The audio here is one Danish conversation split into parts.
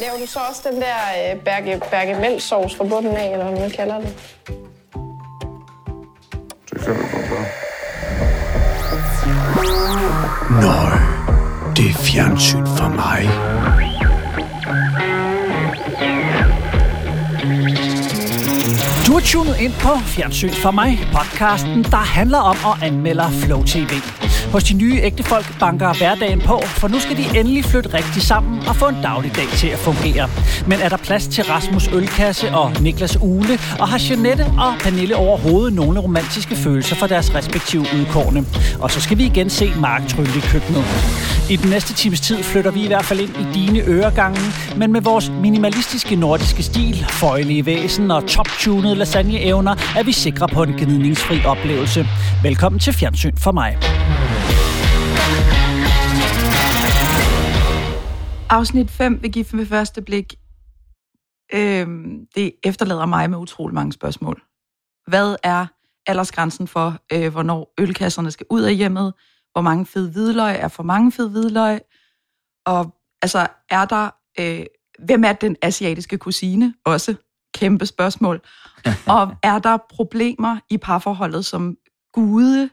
Laver du så også den der øh, Berge, Berge Mælsovs fra bunden af, eller hvad man kalder det? Det kan vi godt gøre. Nøj, det er fjernsyn for mig. Du er tunet ind på Fjernsyn for mig, podcasten, der handler om at anmelde Flow TV. Hos de nye ægtefolk banker hverdagen på, for nu skal de endelig flytte rigtig sammen og få en dagligdag til at fungere. Men er der plads til Rasmus Ølkasse og Niklas Ule, og har Jeanette og Pernille overhovedet nogle romantiske følelser for deres respektive udkårne? Og så skal vi igen se Mark trylle i køkkenet. I den næste times tid flytter vi i hvert fald ind i dine øregange, men med vores minimalistiske nordiske stil, føjelige væsen og top-tunede lasagneevner er vi sikre på en gnidningsfri oplevelse. Velkommen til Fjernsyn for mig. Afsnit 5 vil give ved første blik. Øhm, det efterlader mig med utrolig mange spørgsmål. Hvad er aldersgrænsen for, øh, hvornår ølkasserne skal ud af hjemmet? Hvor mange fede hvidløg er for mange fede hvidløg? Og altså, er der... Øh, hvem er den asiatiske kusine? Også kæmpe spørgsmål. Og er der problemer i parforholdet, som gude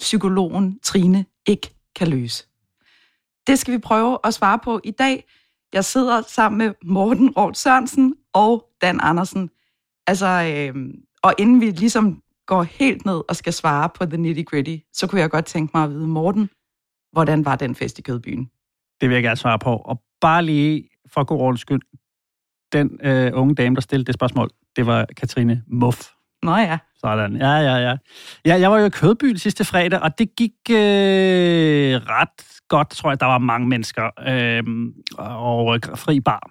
psykologen Trine ikke kan løse? Det skal vi prøve at svare på i dag. Jeg sidder sammen med Morten Råd Sørensen og Dan Andersen. Altså, øh, og inden vi ligesom går helt ned og skal svare på the nitty gritty, så kunne jeg godt tænke mig at vide, Morten, hvordan var den fest i Kødbyen? Det vil jeg gerne svare på. Og bare lige for god ordens skyld, den øh, unge dame, der stillede det spørgsmål, det var Katrine Muff. Nå ja. Sådan, ja, ja, ja. ja jeg var jo i Kødbyen sidste fredag, og det gik øh, ret godt, tror jeg. Der var mange mennesker, øh, og øh, fri bar.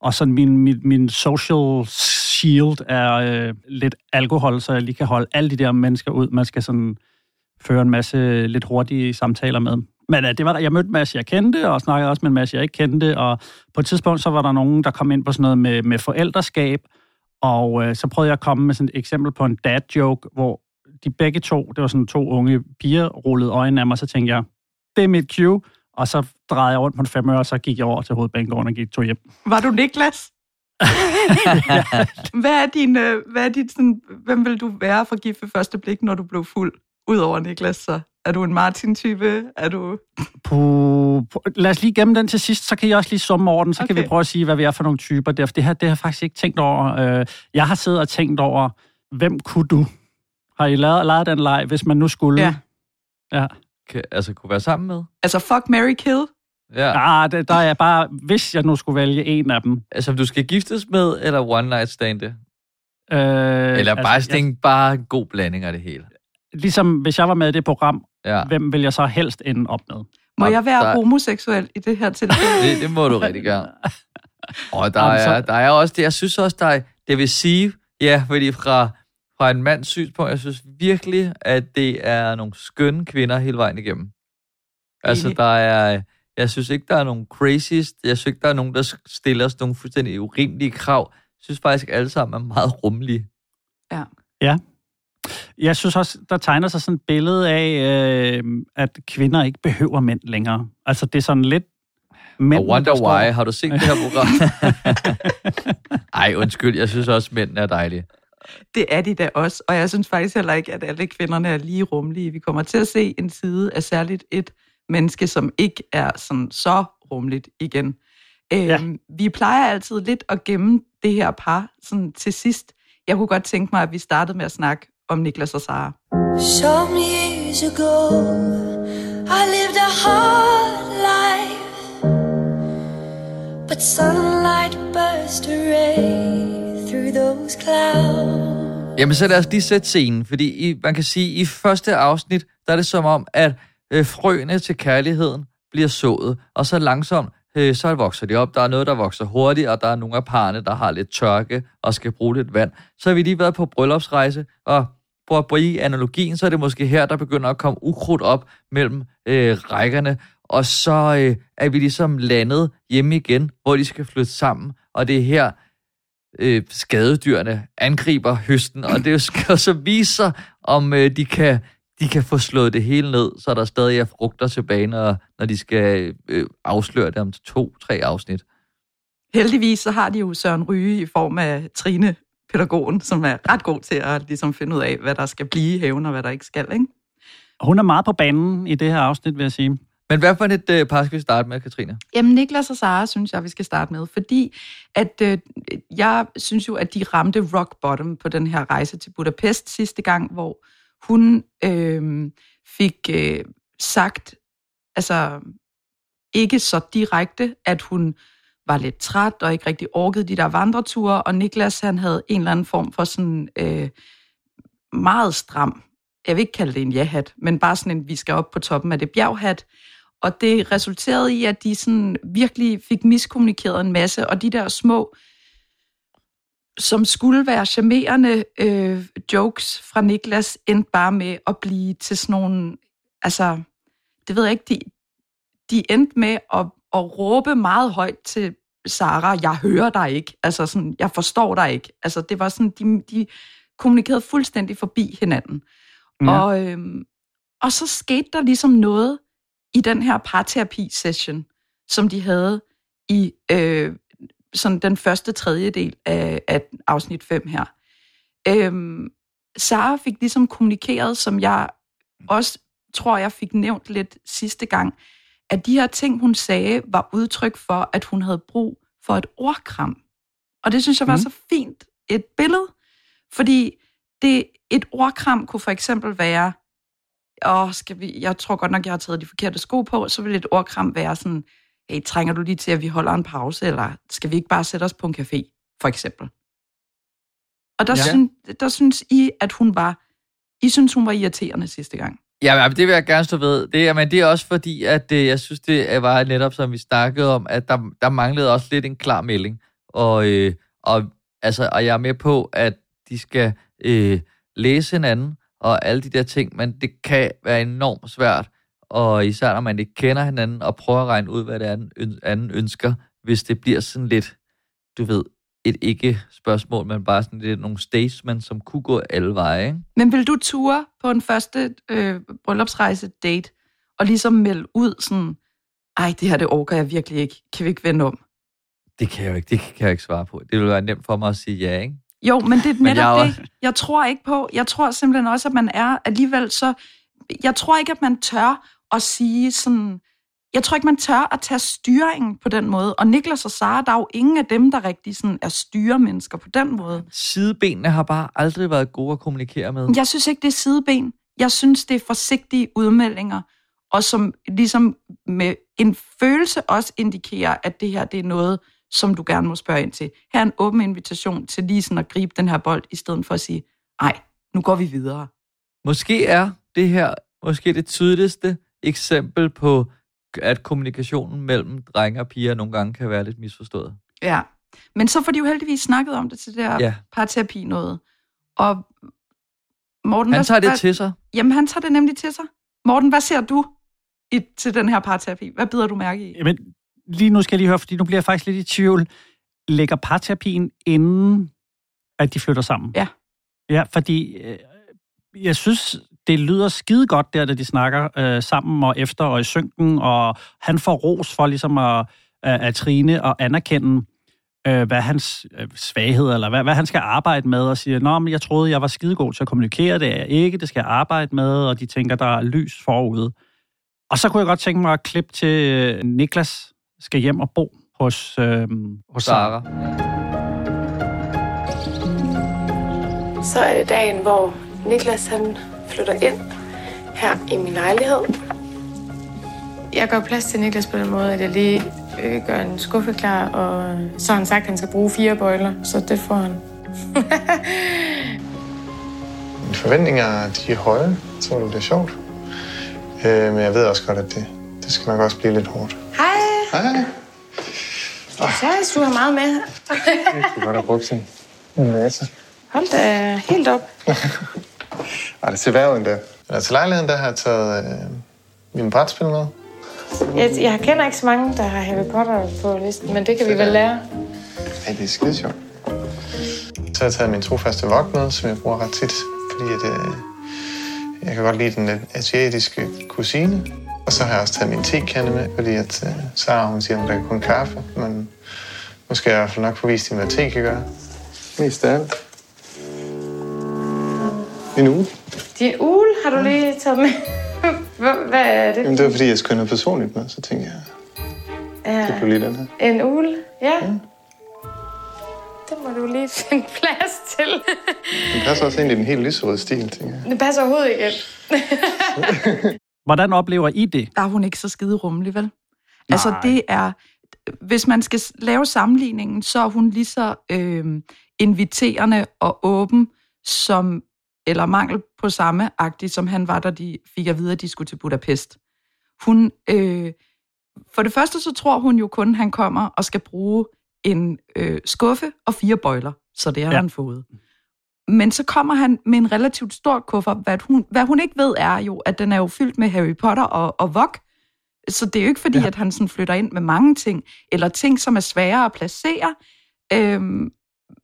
Og sådan min, min, min social shield er øh, lidt alkohol, så jeg lige kan holde alle de der mennesker ud. Man skal sådan føre en masse lidt hurtige samtaler med. Men øh, det var der, jeg mødte en masse, jeg kendte, og snakkede også med en masse, jeg ikke kendte. Og på et tidspunkt, så var der nogen, der kom ind på sådan noget med, med forældreskab, og øh, så prøvede jeg at komme med sådan et eksempel på en dad joke, hvor de begge to, det var sådan to unge piger, rullede øjnene af mig, så tænkte jeg, det er mit cue, og så drejede jeg rundt på en femøre, og så gik jeg over til hovedbanegården og gik to hjem. Var du Niklas? hvad er din, øh, hvad er dit, sådan, hvem vil du være for gift ved første blik, når du blev fuld? Udover Niklas, så er du en Martin-type? Er du... Puh, lad os lige gemme den til sidst, så kan jeg også lige summe over den, så okay. kan vi prøve at sige, hvad vi er for nogle typer. Det, det, her, det har jeg faktisk ikke tænkt over. Øh, jeg har siddet og tænkt over, hvem kunne du? Har I lavet, lavet den leg, hvis man nu skulle? Ja. Ja. Kan, altså kunne være sammen med? Altså fuck, Mary kill? Ja. Ah, det, der er bare, hvis jeg nu skulle vælge en af dem. Altså, du skal giftes med, eller one night stand det? Øh, Eller bare altså, jeg... bare en god blanding af det hele. Ligesom hvis jeg var med i det program, Ja. hvem vil jeg så helst ende op med? Må jeg være der- homoseksuel i det her tilfælde? Det, det må du rigtig gerne. Og der Jamen, så- er, der er også det, jeg synes også, der er, det vil sige, ja, fordi fra, fra en mands synspunkt, jeg synes virkelig, at det er nogle skønne kvinder hele vejen igennem. Altså, der er, jeg synes ikke, der er nogen craziest, jeg synes ikke, der er nogen, der stiller os nogle fuldstændig urimelige krav. Jeg synes faktisk, alle sammen er meget rummelige. Jeg synes også, der tegner sig sådan et billede af, øh, at kvinder ikke behøver mænd længere. Altså, det er sådan lidt... Mænd, Og Wonder Why, har du set det her program? Ej, undskyld, jeg synes også, mænd er dejlige. Det er de da også, og jeg synes faktisk heller ikke, at alle kvinderne er lige rummelige. Vi kommer til at se en side af særligt et menneske, som ikke er sådan så rummeligt igen. Øhm, Vi plejer altid lidt at gemme det her par sådan til sidst. Jeg kunne godt tænke mig, at vi startede med at snakke om Niklas og Sara. Some years ago, I lived a hard life, but sunlight burst a ray through those clouds. Jamen, så lad os lige sætte scenen, fordi i, man kan sige, i første afsnit, der er det som om, at øh, frøene til kærligheden bliver sået, og så langsomt, øh, så vokser de op. Der er noget, der vokser hurtigt, og der er nogle af parerne, der har lidt tørke og skal bruge lidt vand. Så har vi lige været på bryllupsrejse, og for at bruge analogien, så er det måske her, der begynder at komme ukrudt op mellem øh, rækkerne, og så øh, er vi ligesom landet hjemme igen, hvor de skal flytte sammen, og det er her, øh, skadedyrene angriber høsten, og det skal så vise sig, om øh, de, kan, de kan få slået det hele ned, så der stadig er frugter tilbage, når, når de skal øh, afsløre det om to-tre afsnit. heldigvis så har de jo Søren Ryge i form af Trine, pædagogen, som er ret god til at ligesom finde ud af, hvad der skal blive i haven og hvad der ikke skal. Ikke? Hun er meget på banen i det her afsnit, vil jeg sige. Men hvad for et øh, par skal vi starte med, Katrine? Jamen, Niklas og Sara synes jeg, vi skal starte med, fordi at øh, jeg synes jo, at de ramte rock bottom på den her rejse til Budapest sidste gang, hvor hun øh, fik øh, sagt, altså ikke så direkte, at hun var lidt træt og ikke rigtig orkede de der vandreture, og Niklas han havde en eller anden form for sådan øh, meget stram, jeg vil ikke kalde det en ja-hat, men bare sådan en, vi skal op på toppen af det bjerghat, og det resulterede i, at de sådan virkelig fik miskommunikeret en masse, og de der små, som skulle være charmerende øh, jokes fra Niklas, endte bare med at blive til sådan nogle, altså, det ved jeg ikke, de, de endte med at, at råbe meget højt til Sara, jeg hører dig ikke, altså sådan, jeg forstår dig ikke. Altså, det var sådan, de, de kommunikerede fuldstændig forbi hinanden. Ja. Og, øhm, og så skete der ligesom noget, i den her parterapi-session, som de havde i øh, sådan den første tredjedel af, af afsnit 5 her. Øhm, Sara fik ligesom kommunikeret, som jeg også tror, jeg fik nævnt lidt sidste gang, at de her ting, hun sagde, var udtryk for, at hun havde brug for et ordkram. Og det synes jeg var mm. så fint et billede, fordi det, et ordkram kunne for eksempel være, åh, skal vi, jeg tror godt nok, jeg har taget de forkerte sko på, så vil et ordkram være sådan, hey, trænger du lige til, at vi holder en pause, eller skal vi ikke bare sætte os på en café, for eksempel. Og der, ja. synes, der synes I, at hun var, I synes, hun var irriterende sidste gang. Ja, det vil jeg gerne stå ved. Det, men det er også fordi, at det, jeg synes, det var netop, som vi snakkede om, at der, der manglede også lidt en klar melding. Og, øh, og, altså, og jeg er med på, at de skal øh, læse hinanden, og alle de der ting, men det kan være enormt svært, og især når man ikke kender hinanden, og prøver at regne ud, hvad det den anden ønsker, hvis det bliver sådan lidt, du ved, et ikke-spørgsmål, men bare sådan lidt nogle statements, som kunne gå alle veje. Ikke? Men vil du ture på en første øh, bryllupsrejse-date, og ligesom melde ud sådan, ej, det her, det orker jeg virkelig ikke. Kan vi ikke vende om? Det kan jeg jo ikke, det kan jeg ikke svare på. Det vil være nemt for mig at sige ja, ikke? Jo, men det er netop men jeg det, jeg tror ikke på. Jeg tror simpelthen også, at man er alligevel så... Jeg tror ikke, at man tør at sige sådan... Jeg tror ikke, man tør at tage styringen på den måde. Og Niklas og Sara, der er jo ingen af dem, der rigtig sådan er styremennesker på den måde. Sidebenene har bare aldrig været gode at kommunikere med. Jeg synes ikke, det er sideben. Jeg synes, det er forsigtige udmeldinger, og som ligesom med en følelse også indikerer, at det her det er noget, som du gerne må spørge ind til. Her er en åben invitation til lige sådan at gribe den her bold, i stedet for at sige, ej, nu går vi videre. Måske er det her måske det tydeligste eksempel på, at kommunikationen mellem drenge og piger nogle gange kan være lidt misforstået. Ja, men så får de jo heldigvis snakket om det til det her ja. parterapi noget. Og Morten, han tager hvad, det til sig. Jamen, han tager det nemlig til sig. Morten, hvad ser du i, til den her parterapi? Hvad bider du mærke i? Jamen, lige nu skal jeg lige høre, fordi nu bliver jeg faktisk lidt i tvivl. Lægger parterapien inden, at de flytter sammen? Ja. Ja, fordi øh, jeg synes, det lyder skide godt der, da de snakker øh, sammen og efter og i synken, og han får ros for ligesom at, at, at trine og anerkende, øh, hvad hans øh, svaghed, eller hvad, hvad han skal arbejde med, og siger, nå, men jeg troede, jeg var skidegod til at kommunikere, det er jeg ikke, det skal jeg arbejde med, og de tænker, der er lys forude. Og så kunne jeg godt tænke mig at klippe til øh, Niklas, skal hjem og bo hos, øh, hos Sara. Så er det dagen, hvor Niklas han flytter ind her i min lejlighed. Jeg gør plads til Niklas på den måde, at jeg lige øh, gør en skuffe klar, og så har han sagt, at han skal bruge fire bøjler, så det får han. Mine forventninger de er høje, så det er sjovt. Øh, men jeg ved også godt, at det, det skal nok også blive lidt hårdt. Hej. Så du har meget med. jeg skulle godt have brugt sin masse. Hold da helt op. Ej, det ser værre endda. Men til lejligheden, der har jeg taget øh, mine brætspil med. Jeg, jeg kender ikke så mange, der har Harry Potter på listen, men det kan vi vel lære. Ja, det er skide sjovt. Så har jeg taget min trofaste vok med, som jeg bruger ret tit, fordi at, øh, jeg kan godt lide den asiatiske kusine. Og så har jeg også taget min tekande med, fordi at, uh, Sara hun siger, at hun drikker kun kaffe. Men Nu skal jeg i hvert fald nok få vist hende, hvad te kan gøre. Mest af alt. En uge. Din ule har du lige taget med. hvad, er det? Jamen, det var fordi, jeg skulle have noget personligt med, så tænkte jeg, det Ja, blev lige den her. en ule, ja. Det må du lige finde plads til. Den passer også ind i den helt lyserøde stil, tænker jeg. det passer overhovedet ikke. Hvordan oplever I det? der er hun ikke så skide rummelig, vel? Altså, det er... Hvis man skal lave sammenligningen, så er hun lige så øh, inviterende og åben som, eller mangel på samme, agtig, som han var, da de fik at vide, at de skulle til Budapest. Hun, øh, for det første så tror hun jo kun, at han kommer og skal bruge en øh, skuffe og fire bøjler, så det har Ja. han fået. Men så kommer han med en relativt stor kuffert. Hvad hun, hvad hun ikke ved er jo, at den er jo fyldt med Harry Potter og, og Vok. Så det er jo ikke fordi, Ja. ja. at han sådan flytter ind med mange ting, eller ting, som er svære at placere. Øhm,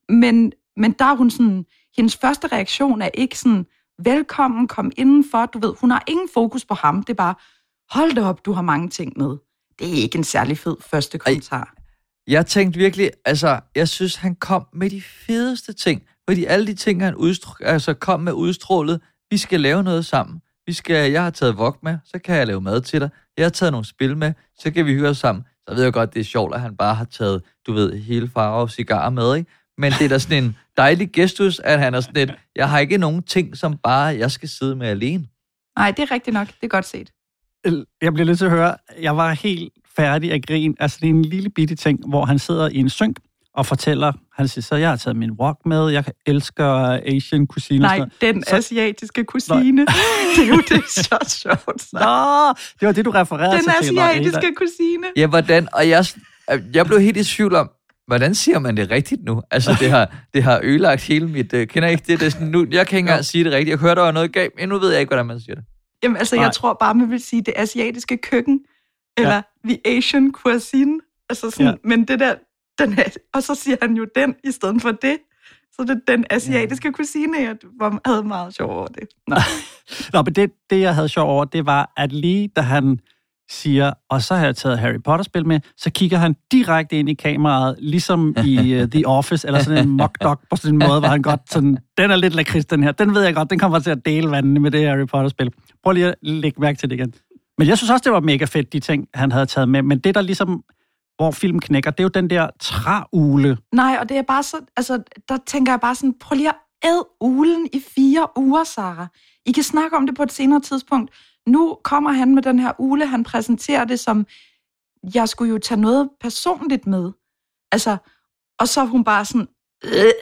men, men der er hun sådan, hendes første reaktion er ikke sådan, velkommen, kom indenfor. Du ved, hun har ingen fokus på ham. Det er bare, hold da op, du har mange ting med. Det er ikke en særlig fed første kommentar. Jeg tænkte virkelig, altså, jeg synes, han kom med de fedeste ting. Fordi alle de ting, han udstr- altså, kom med udstrålet, vi skal lave noget sammen. Vi skal, jeg har taget vok med, så kan jeg lave mad til dig. Jeg har taget nogle spil med, så kan vi høre sammen. Så ved jeg godt, det er sjovt, at han bare har taget, du ved, hele farve og cigarer med, ikke? Men det er da sådan en dejlig gestus, at han er sådan lidt, jeg har ikke nogen ting, som bare jeg skal sidde med alene. Nej, det er rigtigt nok. Det er godt set. Jeg bliver nødt til at høre, jeg var helt færdig af grin. Altså, det er en lille bitte ting, hvor han sidder i en synk og fortæller, han siger så, jeg har taget min wok med, jeg elsker Asian cuisine. og Nej, sådan den Så- asiatiske kusine. det er jo det, så sjovt. sagt. Nå, det var det, du refererede Den til. nå, asiatiske kusine. Ja, hvordan? Og jeg, jeg blev helt i tvivl om, hvordan siger man det rigtigt nu? Altså, det har, det har ødelagt hele mit... Uh, kender ikke det? det er sådan, nu, jeg kan ikke engang sige det rigtigt. Jeg hørte, der var noget galt, men nu ved jeg ikke, hvordan man siger det. Jamen, altså, Nej. jeg tror bare, man vil sige det asiatiske køkken, eller ja. the Asian cuisine. Altså sådan, Ja. ja. men det der, den og så siger han jo den i stedet for det. Så det er den asiatiske kusine, jeg var, havde meget sjov over det. Nå. Nå, men det, det, jeg havde sjov over, det var, at lige da han siger, og så har jeg taget Harry Potter-spil med, så kigger han direkte ind i kameraet, ligesom i uh, The Office, eller sådan en mock dog på sådan en måde, hvor han godt sådan, den er lidt lakrids, den her, den ved jeg godt, den kommer til at dele vandene med det Harry Potter-spil. Prøv lige at lægge mærke til det igen. Men jeg synes også, det var mega fedt, de ting, han havde taget med, men det der ligesom, hvor filmen knækker, det er jo den der træule. Nej, og det er bare så, altså, der tænker jeg bare sådan, prøv lige at æd ulen i fire uger, Sara. I kan snakke om det på et senere tidspunkt. Nu kommer han med den her ule, han præsenterer det som, jeg skulle jo tage noget personligt med. Altså, og så er hun bare sådan, øh.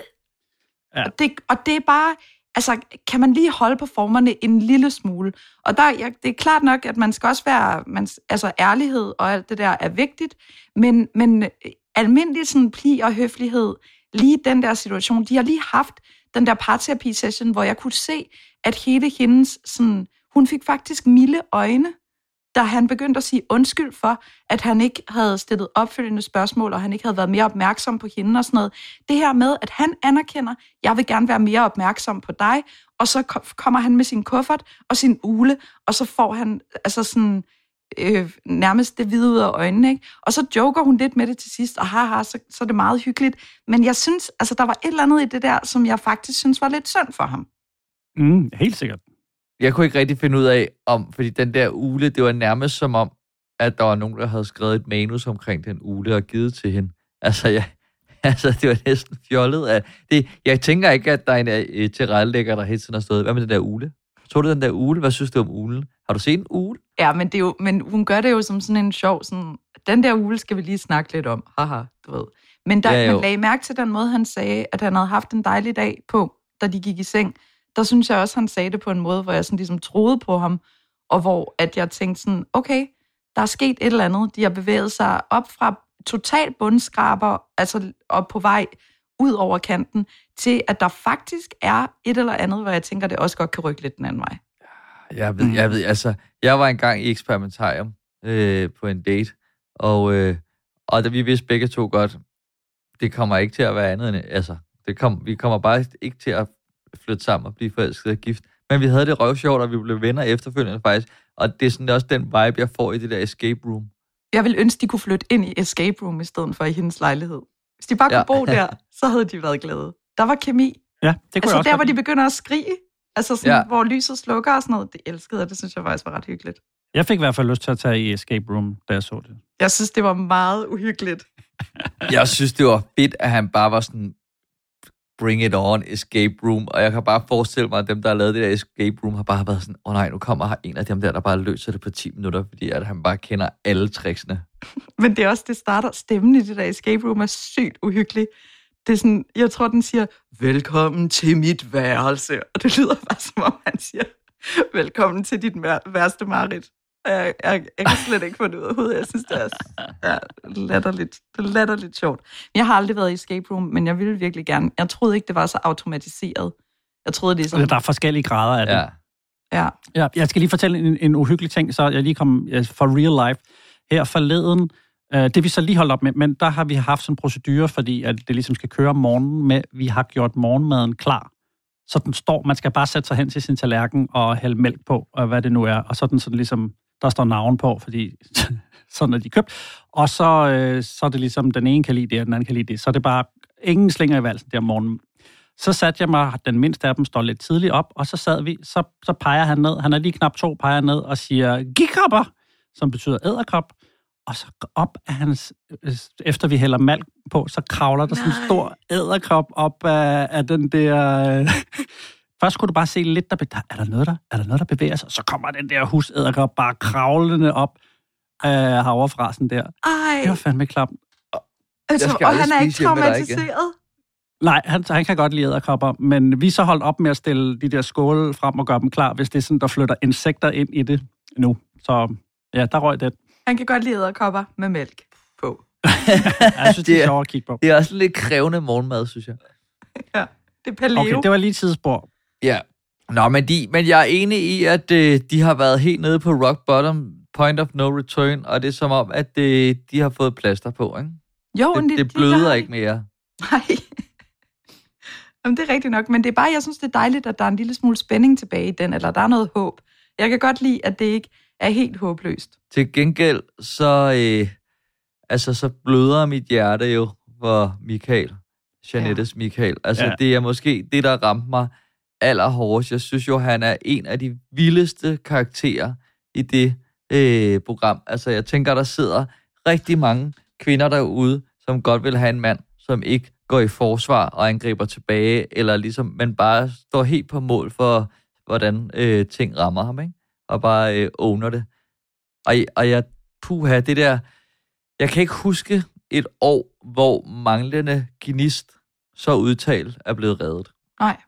Ja. og, det, og det er bare, altså, kan man lige holde på formerne en lille smule? Og der, ja, det er klart nok, at man skal også være, man, altså ærlighed og alt det der er vigtigt, men, men øh, almindelig sådan pli og høflighed, lige den der situation, de har lige haft den der parterapi-session, hvor jeg kunne se, at hele hendes, sådan, hun fik faktisk milde øjne, da han begyndte at sige undskyld for, at han ikke havde stillet opfølgende spørgsmål, og han ikke havde været mere opmærksom på hende og sådan noget. Det her med, at han anerkender, jeg vil gerne være mere opmærksom på dig, og så kommer han med sin kuffert og sin ule, og så får han altså sådan øh, nærmest det hvide ud af øjnene, ikke? Og så joker hun lidt med det til sidst, og haha, så, så er det meget hyggeligt. Men jeg synes, altså der var et eller andet i det der, som jeg faktisk synes var lidt synd for ham. Mm, helt sikkert. Jeg kunne ikke rigtig finde ud af, om, fordi den der ule, det var nærmest som om, at der var nogen, der havde skrevet et manus omkring den ule og givet til hende. Altså, jeg, altså det var næsten fjollet. Af, det, jeg tænker ikke, at der er en uh, tilrettelægger, der hele tiden har stået. Hvad med den der ule? Så du den der ule? Hvad synes du om ulen? Har du set en ule? Ja, men, det er jo, men hun gør det jo som sådan en sjov, sådan, den der ule skal vi lige snakke lidt om. Haha, du ved. Men der, Ja, ja, jo. man lagde mærke til den måde, han sagde, at han havde haft en dejlig dag på, da de gik i seng. Der synes jeg også, han sagde det på en måde, hvor jeg sådan ligesom troede på ham, og hvor at jeg tænkte sådan, okay, der er sket et eller andet. De har bevæget sig op fra total bundskraber, altså op på vej ud over kanten, til at der faktisk er et eller andet, hvor jeg tænker, det også godt kan rykke lidt den anden vej. Jeg ved, jeg ved, altså, jeg var engang i eksperimentarium øh, på en date, og, øh, og da vi vidste begge to godt, det kommer ikke til at være andet end, altså, det kom, vi kommer bare ikke til at flytte sammen og blive forelsket og gift. Men vi havde det røvsjovt, og vi blev venner efterfølgende faktisk. Og det er sådan også den vibe, jeg får i det der escape room. Jeg vil ønske, de kunne flytte ind i escape room i stedet for i hendes lejlighed. Hvis de bare kunne Ja. bo der, så havde de været glade. Der var kemi. Ja, det kunne jeg Altså også der, godt hvor de begynder at skrige. Altså sådan, Ja. ja. hvor lyset slukker og sådan noget. Det elskede jeg. Det synes jeg faktisk var ret hyggeligt. Jeg fik i hvert fald lyst til at tage i Escape Room, da jeg så det. Jeg synes, det var meget uhyggeligt. Jeg synes, det var fedt, at han bare var sådan, bring it on, escape room. Og jeg kan bare forestille mig, at dem, der har lavet det der escape room, har bare været sådan, åh oh, nej, nu kommer her en af dem der, der bare løser det på 10 minutter, fordi at han bare kender alle tricksene. Men det er også, det starter, stemmen i det der escape room er sygt uhyggelig. Det er sådan, jeg tror, den siger, velkommen til mit værelse. Og det lyder bare, som om han siger, velkommen til dit værste mareridt. Jeg, jeg, jeg kan slet ikke få det ud af hovedet. Jeg synes, det er ja, latterligt, det er latterligt sjovt. Jeg har aldrig været i escape room, men jeg ville virkelig gerne. Jeg troede ikke, det var så automatiseret. Jeg troede, det er sådan, Der er forskellige grader af det. Ja. ja, Ja, jeg skal lige fortælle en, en uhyggelig ting, så jeg lige kom for real life. Her forleden, øh, det er vi så lige holdt op med, men der har vi haft sådan en procedure, fordi at det ligesom skal køre om morgenen med, vi har gjort morgenmaden klar. Så den står, man skal bare sætte sig hen til sin tallerken og hælde mælk på, og hvad det nu er. Og så er den sådan ligesom, der står navn på, fordi sådan er de købt. Og så, øh, så er det ligesom, den ene kan lide det, og den anden kan lide det. Så er det bare ingen slinger i valsen der om morgenen. Så satte jeg mig, den mindste af dem står lidt tidligt op, og så sad vi, så, så peger han ned, han er lige knap to, peger ned og siger, gikopper, som betyder æderkop. Og så op af hans, øh, efter vi hælder mælk på, så kravler der sådan en Nej. stor æderkop op af, af den der... øh, Først kunne du bare se lidt, der, be- der, er, der noget, der, er der noget, der bevæger sig? Så kommer den der husæderkop bare kravlende op af heroverfra sådan der. ej, Det var fandme klap. altså, skal og han er ikke traumatiseret. Nej, han, han kan godt lide æderkopper, men vi så holdt op med at stille de der skåle frem og gøre dem klar, hvis det er sådan, der flytter insekter ind i det nu. Så ja, der røg det. Han kan godt lide æderkopper med mælk på. Jeg synes, det Det er sjovt at kigge på. Det er også lidt krævende morgenmad, synes jeg. Det er paleo. Okay, det var lige tidsspor. Ja. Nå, men, de, men jeg er enig i, at øh, de har været helt nede på rock bottom, point of no return, og det er som om, at øh, de har fået plaster på, ikke? jo, men Det, det bløder ikke mere. Nej. Jamen, det er rigtigt nok, men det er bare, jeg synes, det er dejligt, at der er en lille smule spænding tilbage i den, eller der er noget håb. Jeg kan godt lide, at det ikke er helt håbløst. Til gengæld, så, øh, altså, så bløder mit hjerte jo for Michael. Janettes ja. Michael. Altså, ja. det er måske det, der ramte mig allerhårdest. Jeg synes jo, han er en af de vildeste karakterer i det øh, program. Altså, jeg tænker, der sidder rigtig mange kvinder derude, som godt vil have en mand, som ikke går i forsvar og angriber tilbage, eller ligesom, men bare står helt på mål for, hvordan øh, ting rammer ham, ikke? Og bare øh, owner det. Og, og jeg, puha, det der, jeg kan ikke huske et år, hvor manglende gnist så udtalt er blevet reddet. Nej.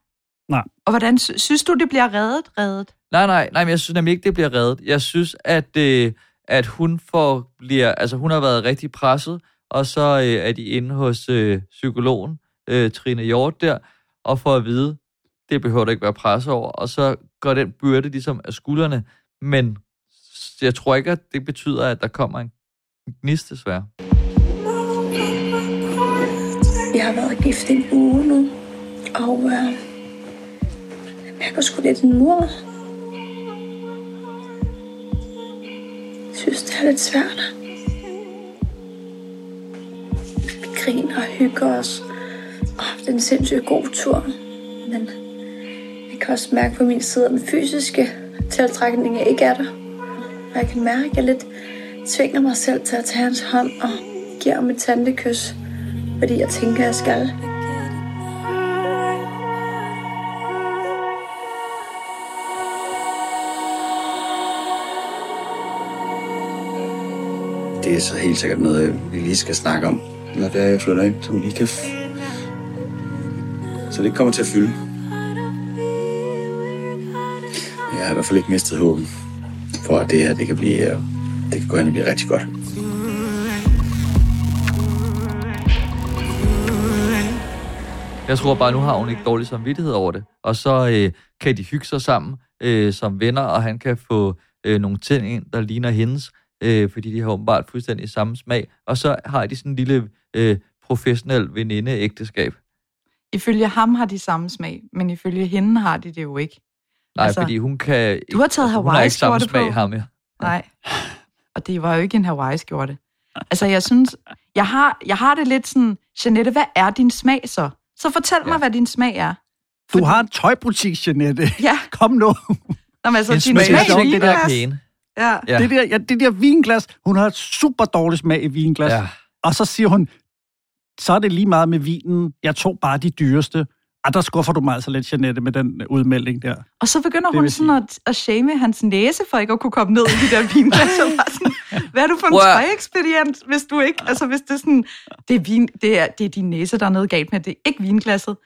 Nej. Og hvordan sy- synes du, det bliver reddet? Reddet? Nej, nej, nej, men jeg synes nemlig ikke, det bliver reddet. Jeg synes, at, øh, at hun får, bliver, altså hun har været rigtig presset, og så øh, er de inde hos øh, psykologen, øh, Trine Hjort der, og får at vide, det behøver der ikke være pres over, og så går den byrde ligesom af skuldrene, men jeg tror ikke, at det betyder, at der kommer en gnist desværre. Jeg har været gift i en uge nu, og øh, jeg går sgu lidt en mur. Jeg synes, det er lidt svært. Vi griner og hygger os, og har haft en sindssygt god tur. Men jeg kan også mærke på min side, at den fysiske tiltrækning ikke er der. Og jeg kan mærke, at jeg lidt tvinger mig selv til at tage hans hånd og give ham et tantekys fordi jeg tænker, jeg skal. Det er så helt sikkert noget, vi lige skal snakke om, når det er, jeg flytter ind, så vi lige kan... F- så det ikke kommer til at fylde. Jeg har i hvert fald ikke mistet håbet for, at det her det kan, blive, øh, det kan gå hen og blive rigtig godt. Jeg tror bare, nu har hun ikke dårlig samvittighed over det. Og så øh, kan de hygge sig sammen øh, som venner, og han kan få øh, nogle ting ind, der ligner hendes, øh, fordi de har åbenbart fuldstændig samme smag. Og så har de sådan en lille øh, professionel veninde-ægteskab. Ifølge ham har de samme smag, men ifølge hende har de det jo ikke. Nej, Altså, fordi hun kan... du har taget altså, ikke Hawaii-skjorte smag, på. ham, ja. Nej. Og det var jo ikke en Hawaii-skjorte. Altså, jeg synes, jeg har, jeg har det lidt sådan, Jeanette, hvad er din smag så? Så fortæl mig, Ja. hvad din smag er. Du har en tøjbutik, Jeanette. Ja, Kom nu. Nå, men altså, En din smag smag er i sjovt, det der er. Ja. Ja. Det, der, ja, det der vinglas, hun har et super dårligt smag i vinglas. Ja. Og så siger hun, så er det lige meget med vinen. Jeg tog bare de dyreste. Og der skuffer du mig altså lidt, Jeanette, med den øh, udmelding der. Og så begynder Det hun sådan at, at shame hans næse for ikke at kunne komme ned i de der vinglas. Sådan, Hvad er du for en tøjekspedient, hvis du ikke... Altså, hvis det er sådan... Det er, vin, det er, det er din næse, der er noget galt med. Det er ikke vinglasset.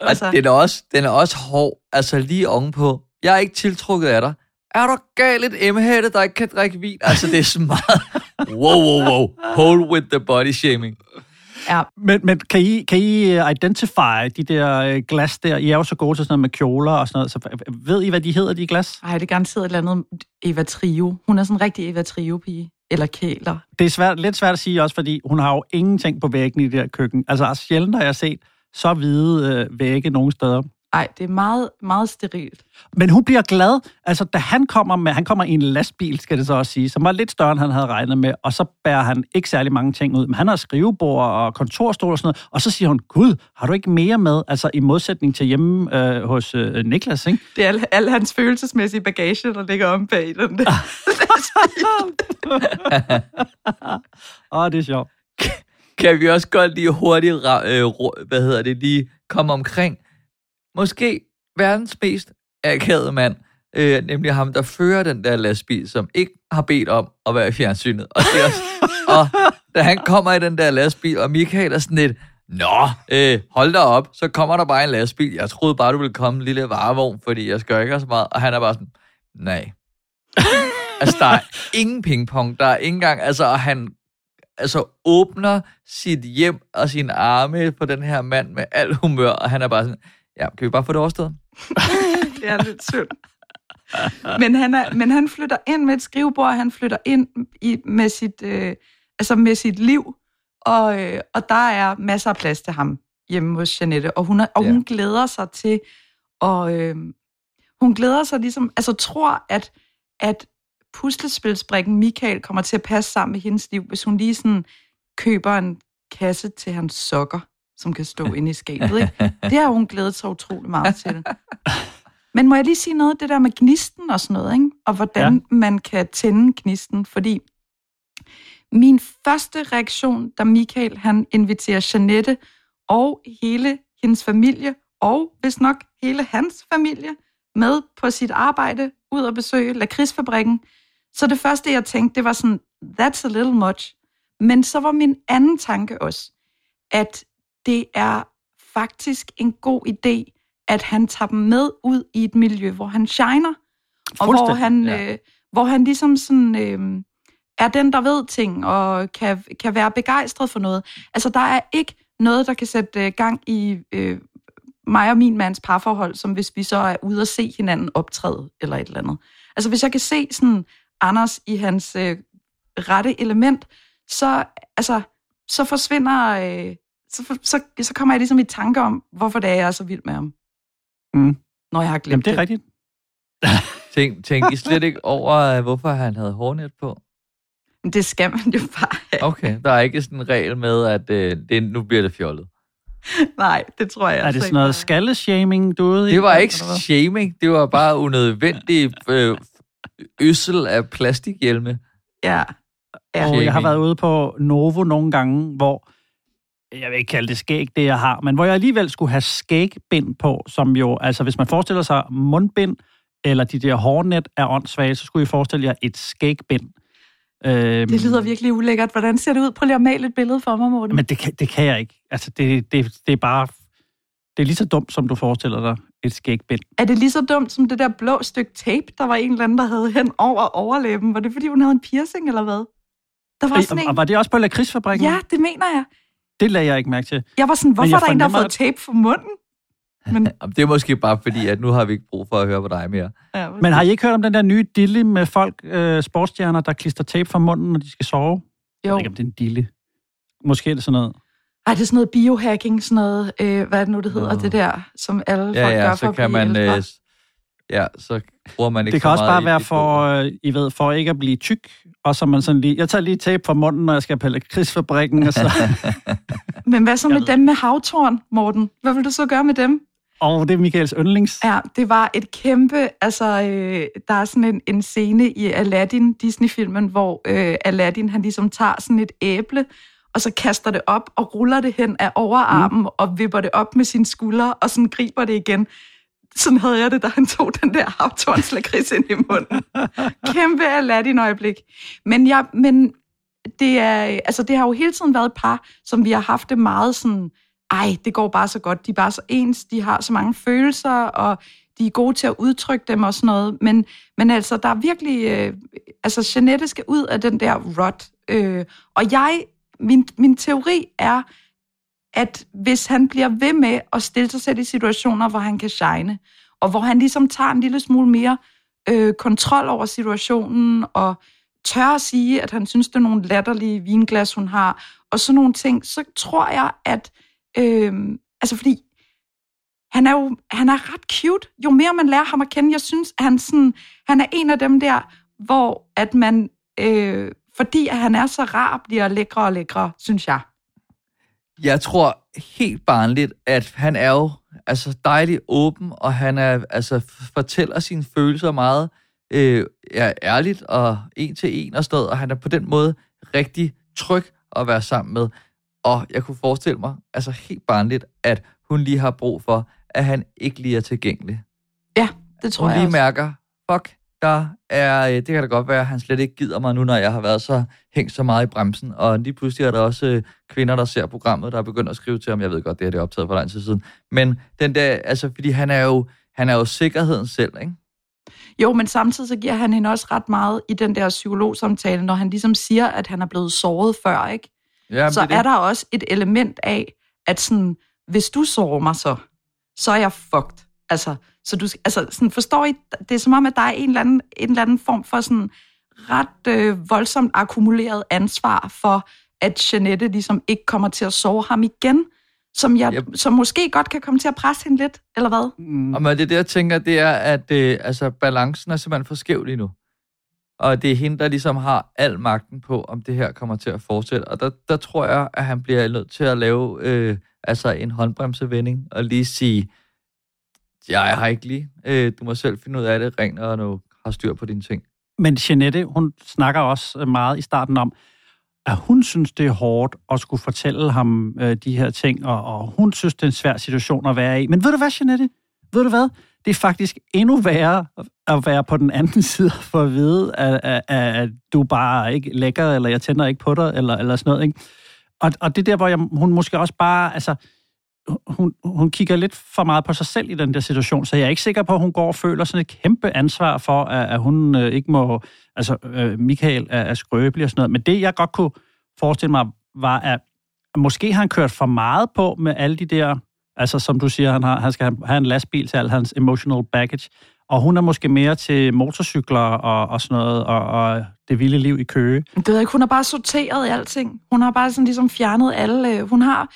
Altså. Og den er, også, den er også hård, altså lige ovenpå. Jeg er ikke tiltrukket af dig. Er du gal et emhætte, der ikke kan drikke vin? Altså, det er så meget... Wow, wow, wow. Hold with the body shaming. Ja, Men, men kan, I, kan I øh, identify de der øh, glas der? I er jo så gode til sådan noget med kjoler og sådan noget. Så ved I, hvad de hedder, de glas? ej, det er garanteret et eller andet Eva Trio. Hun er sådan en rigtig Eva Trio-pige. Eller kæler. Det er svært, lidt svært at sige også, fordi hun har jo ingenting på væggen i det her køkken. Altså, sjældent har jeg set så hvide øh, vægge nogen steder. Ej, det er meget, meget sterilt. Men hun bliver glad, altså da han kommer med, han kommer i en lastbil, skal det så også sige, som var lidt større, end han havde regnet med, og så bærer han ikke særlig mange ting ud, men han har skrivebord og kontorstol og sådan noget, og så siger hun, gud, har du ikke mere med, altså i modsætning til hjemme øh, hos øh, Niklas, ikke? Det er al, al hans følelsesmæssige bagage, der ligger om bag den der. Åh, det er sjovt. Kan vi også godt lige hurtigt, øh, hvad hedder det, lige komme omkring, måske verdens mest akavede mand, øh, nemlig ham, der fører den der lastbil, som ikke har bedt om at være i fjernsynet. Og, det også, og da han kommer i den der lastbil, og Michael er sådan lidt, Nå, øh, hold da op, så kommer der bare en lastbil. Jeg troede bare, du ville komme en lille varevogn, fordi jeg skal ikke så meget. Og han er bare sådan, nej. altså, der er ingen pingpong. Der er ikke engang, altså, og han altså, åbner sit hjem og sine arme på den her mand med al humør, og han er bare sådan, ja, kan vi bare få det overstået? Det er lidt synd. Men han, er, men han flytter ind med et skrivebord, han flytter ind i, med, sit, øh, altså med sit liv, og, øh, og der er masser af plads til ham hjemme hos Janette, og hun, er, og Ja. hun glæder sig til, og øh, hun glæder sig ligesom, altså tror, at, at puslespilsbrikken Michael kommer til at passe sammen med hendes liv, hvis hun lige sådan køber en kasse til hans sokker, som kan stå inde i skabet. Ikke? Det har hun glædet sig utrolig meget til. Men må jeg lige sige noget det der med gnisten og sådan noget, ikke? og hvordan ja. man kan tænde gnisten, fordi min første reaktion, da Michael han inviterer Janette og hele hendes familie, og hvis nok hele hans familie, med på sit arbejde, ud og besøge lakridsfabrikken, så det første, jeg tænkte, det var sådan, that's a little much. Men så var min anden tanke også, at det er faktisk en god idé, at han tager dem med ud i et miljø, hvor han shiner, og hvor han, ja. øh, hvor han ligesom sådan, øh, er den, der ved ting, og kan, kan være begejstret for noget. Altså, der er ikke noget, der kan sætte øh, gang i øh, mig og min mands parforhold, som hvis vi så er ude og se hinanden optræde, eller et eller andet. Altså, hvis jeg kan se sådan Anders i hans øh, rette element, så, altså, så forsvinder... Øh, så, så, så kommer jeg ligesom i tanke om, hvorfor det er, jeg er så vild med ham. Mm. Når jeg har Jamen, glemt det er rigtigt. Tænk, tænk I slet ikke over, øh, hvorfor han havde hårnet på? Men det skal man jo bare have. Okay, der er ikke sådan en regel med, at øh, det, nu bliver det fjollet. Nej, det tror jeg Er altså det ikke, sådan noget skalleshaming, du er ude i? Det var ikke shaming, det var bare unødvendig øh, øssel af plastikhjelme. Ja. ja. Og jeg har været ude på Novo nogle gange, hvor jeg vil ikke kalde det skæg, det jeg har, men hvor jeg alligevel skulle have skægbind på, som jo, altså hvis man forestiller sig mundbind, eller de der hårnet er åndssvage, så skulle I forestille jer et skægbind. Øhm, Det lyder virkelig ulækkert. Hvordan ser det ud? Prøv lige at male et billede for mig, Morten. Men det kan, det kan jeg ikke. Altså, det, det, det er bare... Det er lige så dumt, som du forestiller dig et skægbind. Er det lige så dumt som det der blå stykke tape, der var en eller anden, der havde hen over overlæben? Var det, fordi hun havde en piercing, eller hvad? Der var sådan Og, og en... var det også på lakridsfabrikken? Ja, det mener jeg. Det lagde jeg ikke mærke til. Jeg var sådan, hvorfor jeg er der en, der har fået tape for munden? Men, Det er måske bare fordi, at nu har vi ikke brug for at høre på dig mere. ja, Men har I ikke hørt om den der nye dille med folk, øh, sportsstjerner, der klister tape for munden, når de skal sove? Jeg jo. ved ikke, om det er en dille. Måske er det sådan noget. Ej, det er sådan noget biohacking, sådan noget, øh, hvad er det nu, det hedder, Nå. det der, som alle Ja, folk gør ja, for så at kan blive man... Øh, ja, så bruger man ikke Det så kan også meget bare være for, øh, I ved, for ikke at blive tyk, og så man sådan lige, jeg tager lige tape fra munden, når jeg skal på lakridsfabrikken, og så, Men hvad så med dem med havtorn, Morten? Hvad vil du så gøre med dem? og det er Michaels yndlings. Ja, det var et kæmpe, altså øh, der er sådan en, en scene i Aladdin, Disney-filmen, hvor øh, Aladdin han ligesom tager sådan et æble, og så kaster det op og ruller det hen af overarmen mm. og vipper det op med sine skuldre, og sådan griber det igen. Sådan havde jeg det, da han tog den der havtornslakrids ind i munden. Kæmpe Aladdin-øjeblik. Men, jeg, men det, er, altså, det har jo hele tiden været et par, som vi har haft det meget sådan, ej, det går bare så godt, de er bare så ens, de har så mange følelser, og de er gode til at udtrykke dem og sådan noget. Men, men altså, der er virkelig... Øh, altså, Jeanette skal ud af den der rot. Øh, og jeg... Min, min teori er, at hvis han bliver ved med at stille sig selv i situationer, hvor han kan shine, og hvor han ligesom tager en lille smule mere øh, kontrol over situationen, og tør at sige, at han synes, det er nogle latterlige vinglas, hun har, og sådan nogle ting, så tror jeg, at... Øh, altså, fordi han er jo han er ret cute. Jo mere man lærer ham at kende, jeg synes, han, sådan, han er en af dem der, hvor at man, øh, fordi at han er så rar, bliver lækre og lækre, synes jeg. Jeg tror helt barnligt, at han er jo altså dejligt åben, og han er altså fortæller sine følelser meget øh, ja, ærligt og en til en og sådan og han er på den måde rigtig tryg at være sammen med. Og jeg kunne forestille mig, altså helt barnligt, at hun lige har brug for, at han ikke lige er tilgængelig. Det tror Hun jeg lige også. mærker, fuck, der er, øh, det kan da godt være, at han slet ikke gider mig nu, når jeg har været så hængt så meget i bremsen. Og lige pludselig er der også øh, kvinder, der ser programmet, der er begyndt at skrive til ham. Jeg ved godt, det her det er optaget for lang tid siden. Men den der, altså, fordi han er jo, han er jo sikkerheden selv, ikke? Jo, men samtidig så giver han hende også ret meget i den der psykologsamtale, når han ligesom siger, at han er blevet såret før, ikke? Ja, så det, er der også et element af, at sådan, hvis du sårer mig så, så er jeg fucked. Altså, så du, altså sådan, forstår I, det er som om, at der er en eller anden, en eller anden form for sådan ret øh, voldsomt akkumuleret ansvar for, at Jeanette ligesom ikke kommer til at sove ham igen, som, jeg, Yep. som måske godt kan komme til at presse hende lidt, eller hvad? Mm, Og men det, det, jeg tænker, det er, at øh, altså, balancen er simpelthen for skæv lige nu. Og det er hende, der ligesom har al magten på, om det her kommer til at fortsætte. Og der, der tror jeg, at han bliver nødt til at lave øh, altså en håndbremsevending og lige sige, jeg har ikke lige. Øh, du må selv finde ud af det, ring, og nu har styr på dine ting. Men Jeanette, hun snakker også øh, meget i starten om, at hun synes, det er hårdt at skulle fortælle ham øh, de her ting, og, og hun synes, det er en svær situation at være i. Men ved du hvad, Jeanette? Ved du hvad? Det er faktisk endnu værre at være på den anden side for at vide, at, at, at du bare ikke lækker, eller jeg tænder ikke på dig, eller, eller sådan noget. Ikke? Og, og det er der, hvor jeg, hun måske også bare... Altså, hun, hun kigger lidt for meget på sig selv i den der situation, så jeg er ikke sikker på, at hun går og føler sådan et kæmpe ansvar for, at, at hun øh, ikke må... Altså, øh, Michael er, er skrøbelig og sådan noget. Men det, jeg godt kunne forestille mig, var, at måske har han kørt for meget på med alle de der... Altså, som du siger, han, har, han skal have- en lastbil til al hans emotional baggage. Og hun er måske mere til motorcykler og, og sådan noget, og, og det vilde liv i Køge. Det ved jeg ikke, hun har bare sorteret i alting. Hun har bare sådan ligesom fjernet alle... Øh, hun har,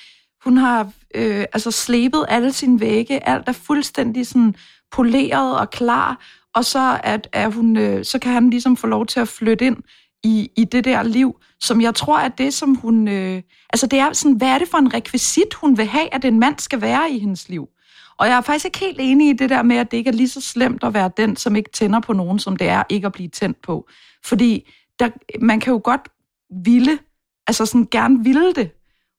hun har øh, altså slebet alle sine vægge. Alt er fuldstændig sådan poleret og klar. Og så, at, er hun, øh, så kan han ligesom få lov til at flytte ind i, i det der liv, som jeg tror er det, som hun... Øh, altså det er sådan, hvad er det for en rekvisit, hun vil have, at en mand skal være i hendes liv? Og jeg er faktisk ikke helt enig i det der med, at det ikke er lige så slemt at være den, som ikke tænder på nogen, som det er ikke at blive tændt på. Fordi der, man kan jo godt ville, altså sådan gerne ville det,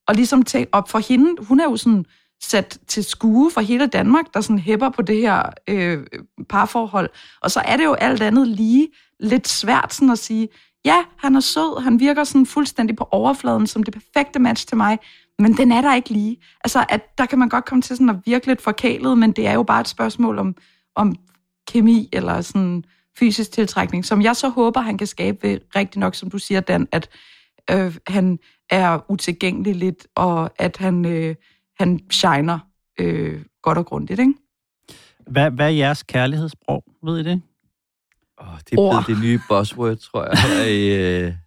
og ligesom tænke op for hende, hun er jo sådan sat til skue for hele Danmark, der sådan hæpper på det her øh, parforhold. Og så er det jo alt andet lige lidt svært sådan at sige, ja, han er sød, han virker sådan fuldstændig på overfladen som det perfekte match til mig, men den er der ikke lige. Altså, at der kan man godt komme til sådan at virke lidt forkælet, men det er jo bare et spørgsmål om, om kemi eller sådan fysisk tiltrækning, som jeg så håber, han kan skabe ved, rigtig nok, som du siger, Dan, at øh, han er utilgængelig lidt, og at han, øh, han shiner øh, godt og grundigt, ikke? Hvad, hvad er jeres kærlighedssprog? Ved I det? Oh, det er blevet det nye buzzword, tror jeg. I, øh,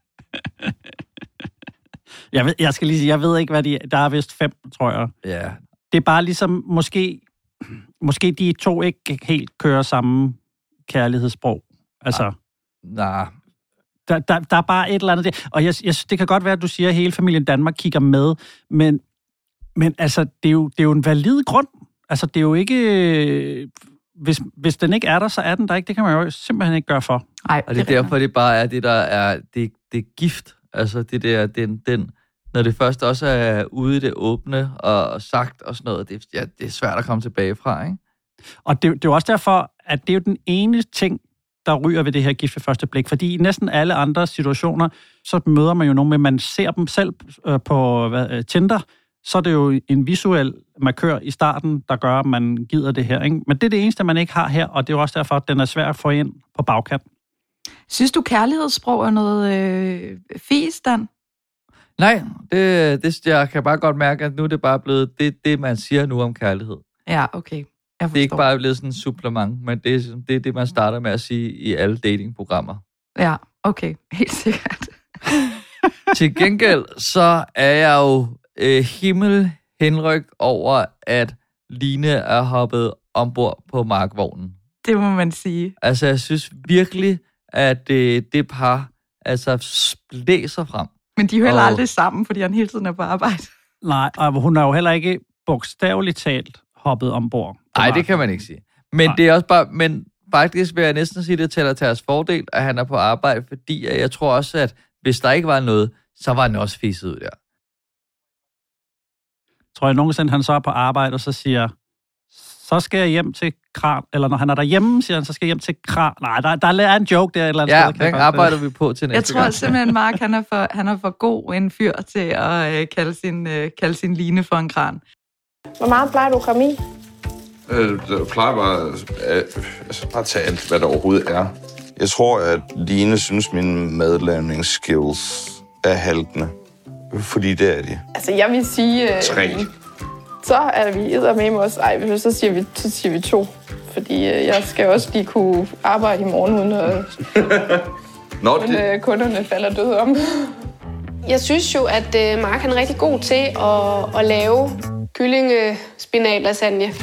Jeg, ved, jeg skal lige sige, jeg ved ikke, hvad de Der er vist fem, tror jeg. ja, Det er bare ligesom måske måske de to ikke helt kører samme kærlighedssprog. Altså, Nej, der, der, der er bare et eller andet der. Og jeg, jeg, det kan godt være, at du siger, at hele familien Danmark kigger med, men, men altså, det er, jo, det er jo en valid grund. Altså, det er jo ikke... Hvis, hvis den ikke er der, så er den der ikke. Det kan man jo simpelthen ikke gøre for. Nej, og det er derfor, det bare er det, der er, det, det er gift. Altså, det der, den, den, når det først også er ude i det åbne og sagt og sådan noget, det, ja, det er svært at komme tilbage fra, ikke? Og det, det er jo også derfor, at det er jo den ene ting, der ryger ved det her gift ved første blik. Fordi i næsten alle andre situationer, så møder man jo nogen med, man ser dem selv øh, på hvad, øh, Tinder, så er det jo en visuel markør i starten, der gør, at man gider det her. Ikke? Men det er det eneste, man ikke har her, og det er jo også derfor, at den er svær at få ind på bagkant. Synes du, kærlighedssprog er noget øh, fis, Dan? Nej, det, det, jeg kan bare godt mærke, at nu er det bare blevet det, det man siger nu om kærlighed. Ja, okay. Jeg Det er ikke bare blevet sådan en supplement, men det er det, er det man starter med at sige i alle datingprogrammer. Ja, okay. Helt sikkert. Til gengæld, så er jeg jo øh, himmel henrygt over, at Line er hoppet ombord på markvognen. Det må man sige. Altså, jeg synes virkelig, at øh, det par altså blæser frem. Men de er jo heller Og- aldrig sammen, fordi han hele tiden er på arbejde. Nej, og hun er jo heller ikke bogstaveligt talt hoppet ombord. Nej, det kan man ikke sige. Men Nej. det er også bare, men faktisk vil jeg næsten sige, at det tæller til deres fordel, at han er på arbejde, fordi jeg tror også, at hvis der ikke var noget, så var han også fisset ud der. Tror jeg nogensinde, han så er på arbejde, og så siger, så skal jeg hjem til Kran, eller når han er derhjemme, siger han, så skal jeg hjem til Kran. Nej, der, der er en joke der et eller andet Ja, sted. jeg den arbejder vi på til næste Jeg tror gang. simpelthen, Mark, han er for, han er for god en fyr til at øh, kalde, sin, øh, kalde sin line for en kran. Hvor meget plejer du at komme i? Øh, Jeg plejer bare, øh, altså bare at tage alt, hvad der overhovedet er. Jeg tror, at Line synes, mine madlavningsskills er haltende. Fordi det er de. Altså, jeg vil sige... Øh, Tre. Så er vi med os. Ej, så siger vi, så siger vi to. Fordi øh, jeg skal også lige kunne arbejde i morgen, uden at Nå, uden, øh, kunderne falder døde om. Jeg synes jo, at øh, Mark han er rigtig god til at, at lave kyllingespinat lasagne.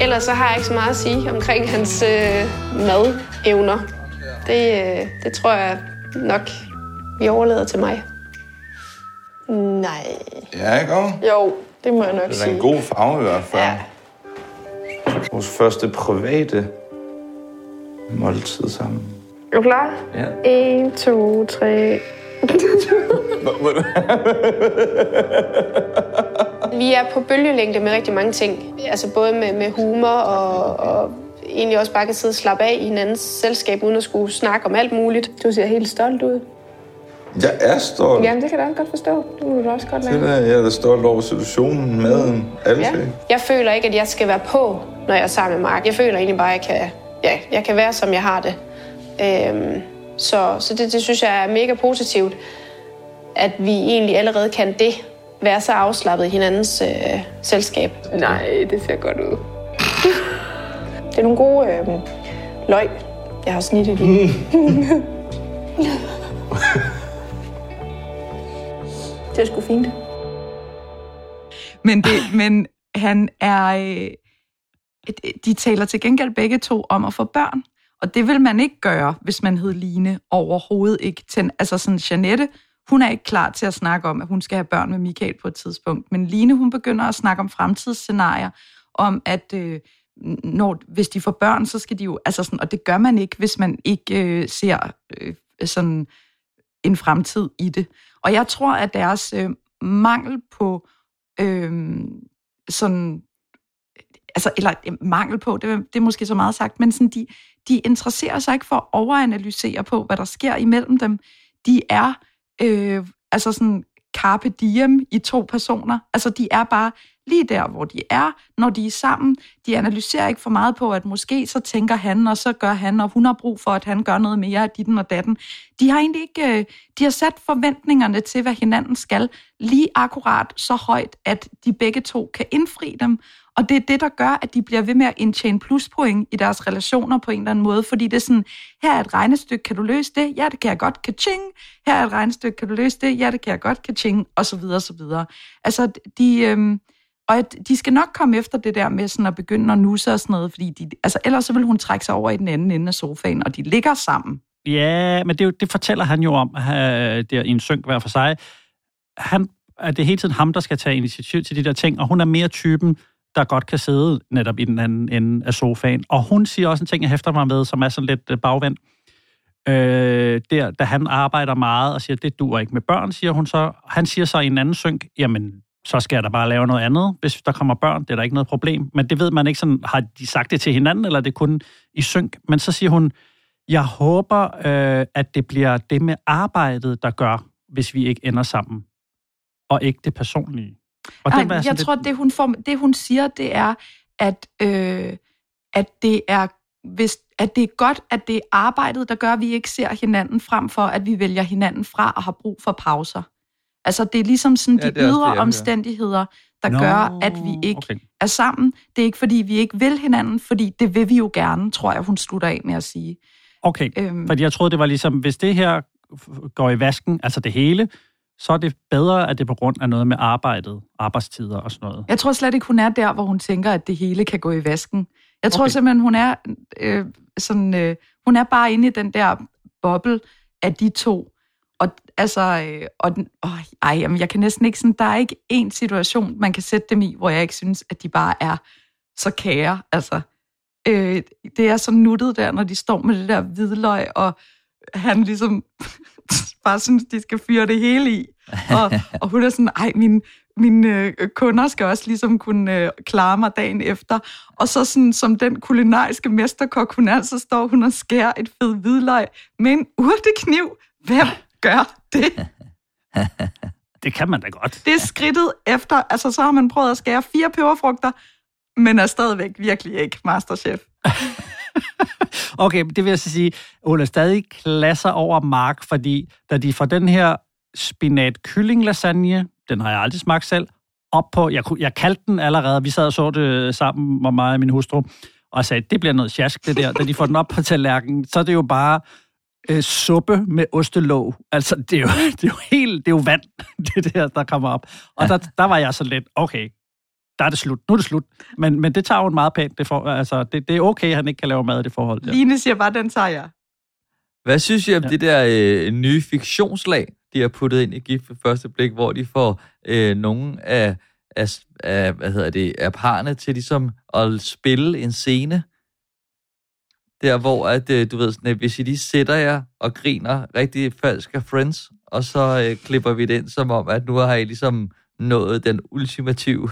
Ellers så har jeg ikke så meget at sige omkring hans øh, madevner. Det, øh, det tror jeg nok, vi overlader til mig. Nej. Ja, ikke også? Jo, det må jeg nok Det er sige. en god farve i hvert fald. Ja. Vores første private måltid sammen. Er du klar? Ja. 1, 2, 3. Vi er på bølgelængde med rigtig mange ting. Altså både med, med humor og, og egentlig også bare kan sidde og slappe af i hinandens selskab, uden at skulle snakke om alt muligt. Du ser helt stolt ud. Jeg er stolt. Jamen, det kan jeg da også godt forstå. Det må du også godt Det lade. der, jeg er da stolt over situationen, maden, alle Ja. ting. Jeg føler ikke, at jeg skal være på, når jeg er sammen med Mark. Jeg føler egentlig bare, at jeg kan, ja, jeg kan være, som jeg har det. Øhm, så så det, det synes jeg er mega positivt, at vi egentlig allerede kan det, være så afslappet i hinandens øh, selskab. Nej, det ser godt ud. det er nogle gode øh, løg, jeg har snittet i. det er sgu fint. Men, det, men han er... Øh, de taler til gengæld begge to om at få børn. Og det vil man ikke gøre, hvis man hed Line overhovedet ikke. Til, altså sådan Janette, hun er ikke klar til at snakke om, at hun skal have børn med Michael på et tidspunkt. Men Line, hun begynder at snakke om fremtidsscenarier, om at øh, når, hvis de får børn, så skal de jo... Altså sådan, og det gør man ikke, hvis man ikke øh, ser øh, sådan en fremtid i det. Og jeg tror, at deres øh, mangel på øh, sådan altså, eller øh, mangel på, det, det er måske så meget sagt, men sådan, de, de interesserer sig ikke for at overanalysere på, hvad der sker imellem dem. De er øh, altså sådan carpe diem i to personer. Altså, de er bare lige der, hvor de er, når de er sammen. De analyserer ikke for meget på, at måske så tænker han, og så gør han, og hun har brug for, at han gør noget mere af ditten og datten. De har egentlig ikke, øh, de har sat forventningerne til, hvad hinanden skal, lige akkurat så højt, at de begge to kan indfri dem. Og det er det, der gør, at de bliver ved med at indtjene pluspoint i deres relationer på en eller anden måde, fordi det er sådan, her er et regnestykke, kan du løse det? Ja, det kan jeg godt, kaching. Her er et regnestykke, kan du løse det? Ja, det kan jeg godt, kaching, og så videre, og så videre. Altså, de, øhm, og at de skal nok komme efter det der med sådan at begynde at nusse og sådan noget, fordi de, altså, ellers så vil hun trække sig over i den anden ende af sofaen, og de ligger sammen. Ja, men det, det fortæller han jo om, øh, der i en synk hver for sig. Han, at det er hele tiden ham, der skal tage initiativ til de der ting, og hun er mere typen, der godt kan sidde netop i den anden ende af sofaen. Og hun siger også en ting, jeg hæfter mig med, som er sådan lidt øh, bagvendt. Øh, der, da han arbejder meget og siger, det duer ikke med børn, siger hun så. Han siger så i en anden synk, jamen, så skal jeg da bare lave noget andet, hvis der kommer børn. Det er der ikke noget problem. Men det ved man ikke sådan, har de sagt det til hinanden, eller er det kun i synk? Men så siger hun, jeg håber, øh, at det bliver det med arbejdet, der gør, hvis vi ikke ender sammen, og ikke det personlige. Og Nej, var jeg sådan tror, lidt- det hun, får, det hun siger, det er, at, øh, at det er hvis, at det er godt, at det er arbejdet, der gør, at vi ikke ser hinanden frem for, at vi vælger hinanden fra og har brug for pauser. Altså, det er ligesom sådan Ja, de det det, ydre hører. omstændigheder, der Nå, gør, at vi ikke okay. er sammen. Det er ikke, fordi vi ikke vil hinanden, fordi det vil vi jo gerne, tror jeg, hun slutter af med at sige. Okay, Øhm, fordi jeg troede, det var ligesom, hvis det her går i vasken, altså det hele, så er det bedre, at det er på grund af noget med arbejdet, arbejdstider og sådan noget. Jeg tror slet ikke, hun er der, hvor hun tænker, at det hele kan gå i vasken. Jeg tror Okay. simpelthen, hun er øh, sådan, øh, hun er bare inde i den der boble af de to. Og altså, øh, og den, åh, ej, jamen, jeg kan næsten ikke sådan, der er ikke én situation, man kan sætte dem i, hvor jeg ikke synes, at de bare er så kære. Altså, øh, det er så nuttet der, når de står med det der hvidløg, og han ligesom bare synes, de skal fyre det hele i. Og, og hun er sådan, ej, min, mine øh, kunder skal også ligesom kunne øh, klare mig dagen efter. Og så sådan, som den kulinariske mesterkok, hun er, så står hun og skærer et fed hvidløg med en urtekniv. Hvem gør det? Det kan man da godt. Det er skridtet efter, altså så har man prøvet at skære fire peberfrugter, men er stadigvæk virkelig ikke masterchef. Okay, det vil jeg så sige, er stadig klasser over Mark, fordi da de får den her spinat kylling lasagne, den har jeg aldrig smagt selv, op på, jeg, jeg kaldte den allerede, vi sad og så det sammen med mig og min hustru, og sagde, det bliver noget sjask, det der. Da de får den op på tallerkenen, så er det jo bare øh, suppe med ostelåg. Altså, det er jo, det er jo helt, det er jo vand, det der, der kommer op. Og der, der var jeg så lidt, okay, der er det slut. Nu er det slut. Men, men det tager hun meget pænt. Det, for, altså, det, det er okay, at han ikke kan lave mad i det forhold. Der. Line siger bare, den tager jeg. Hvad synes I om Ja. ja. det der øh, nye fiktionslag, de har puttet ind i Gift ved første blik, hvor de får øh, nogle af, af, af, hvad hedder det, af parerne til ligesom at spille en scene? Der, hvor at, øh, du ved, sådan, at hvis I lige sætter jer og griner rigtig falsk af Friends, og så øh, klipper vi det ind som om, at nu har I ligesom nået den ultimative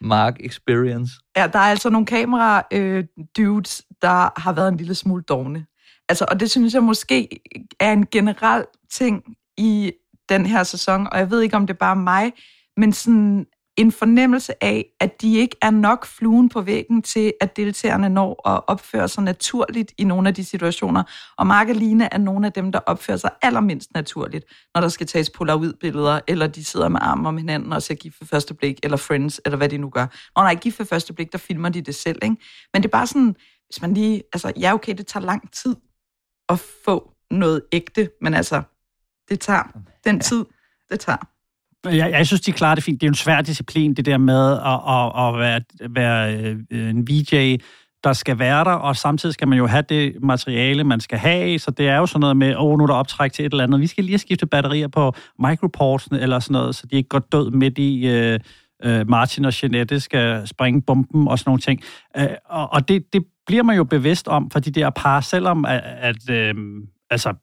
Mark experience. Ja, der er altså nogle kamera øh, dudes, der har været en lille smule dogne. Altså, og det synes jeg måske er en generel ting i den her sæson, og jeg ved ikke, om det er bare mig, men sådan en fornemmelse af, at de ikke er nok fluen på væggen til, at deltagerne når at opføre sig naturligt i nogle af de situationer. Og Mark Line er nogle af dem, der opfører sig allermindst naturligt, når der skal tages polaroid-billeder, eller de sidder med armen om hinanden og ser gift ved første blik, eller Friends, eller hvad de nu gør. Nå nej, gift ved første blik, der filmer de det selv, ikke? Men det er bare sådan, hvis man lige, altså ja okay, det tager lang tid at få noget ægte, men altså, det tager den tid, det tager. Jeg, jeg synes, de klarer det fint. Det er jo en svær disciplin, det der med at, at, at være, være øh, en VJ, der skal være der, og samtidig skal man jo have det materiale, man skal have, så det er jo sådan noget med, åh, oh, nu er der optræk til et eller andet. Vi skal lige skifte batterier på microportsene eller sådan noget, så de ikke går død midt i... Øh, øh, Martin og Jeanette skal springe bomben og sådan nogle ting. Øh, og og det, det bliver man jo bevidst om for de der par, selvom at, at øh, altså,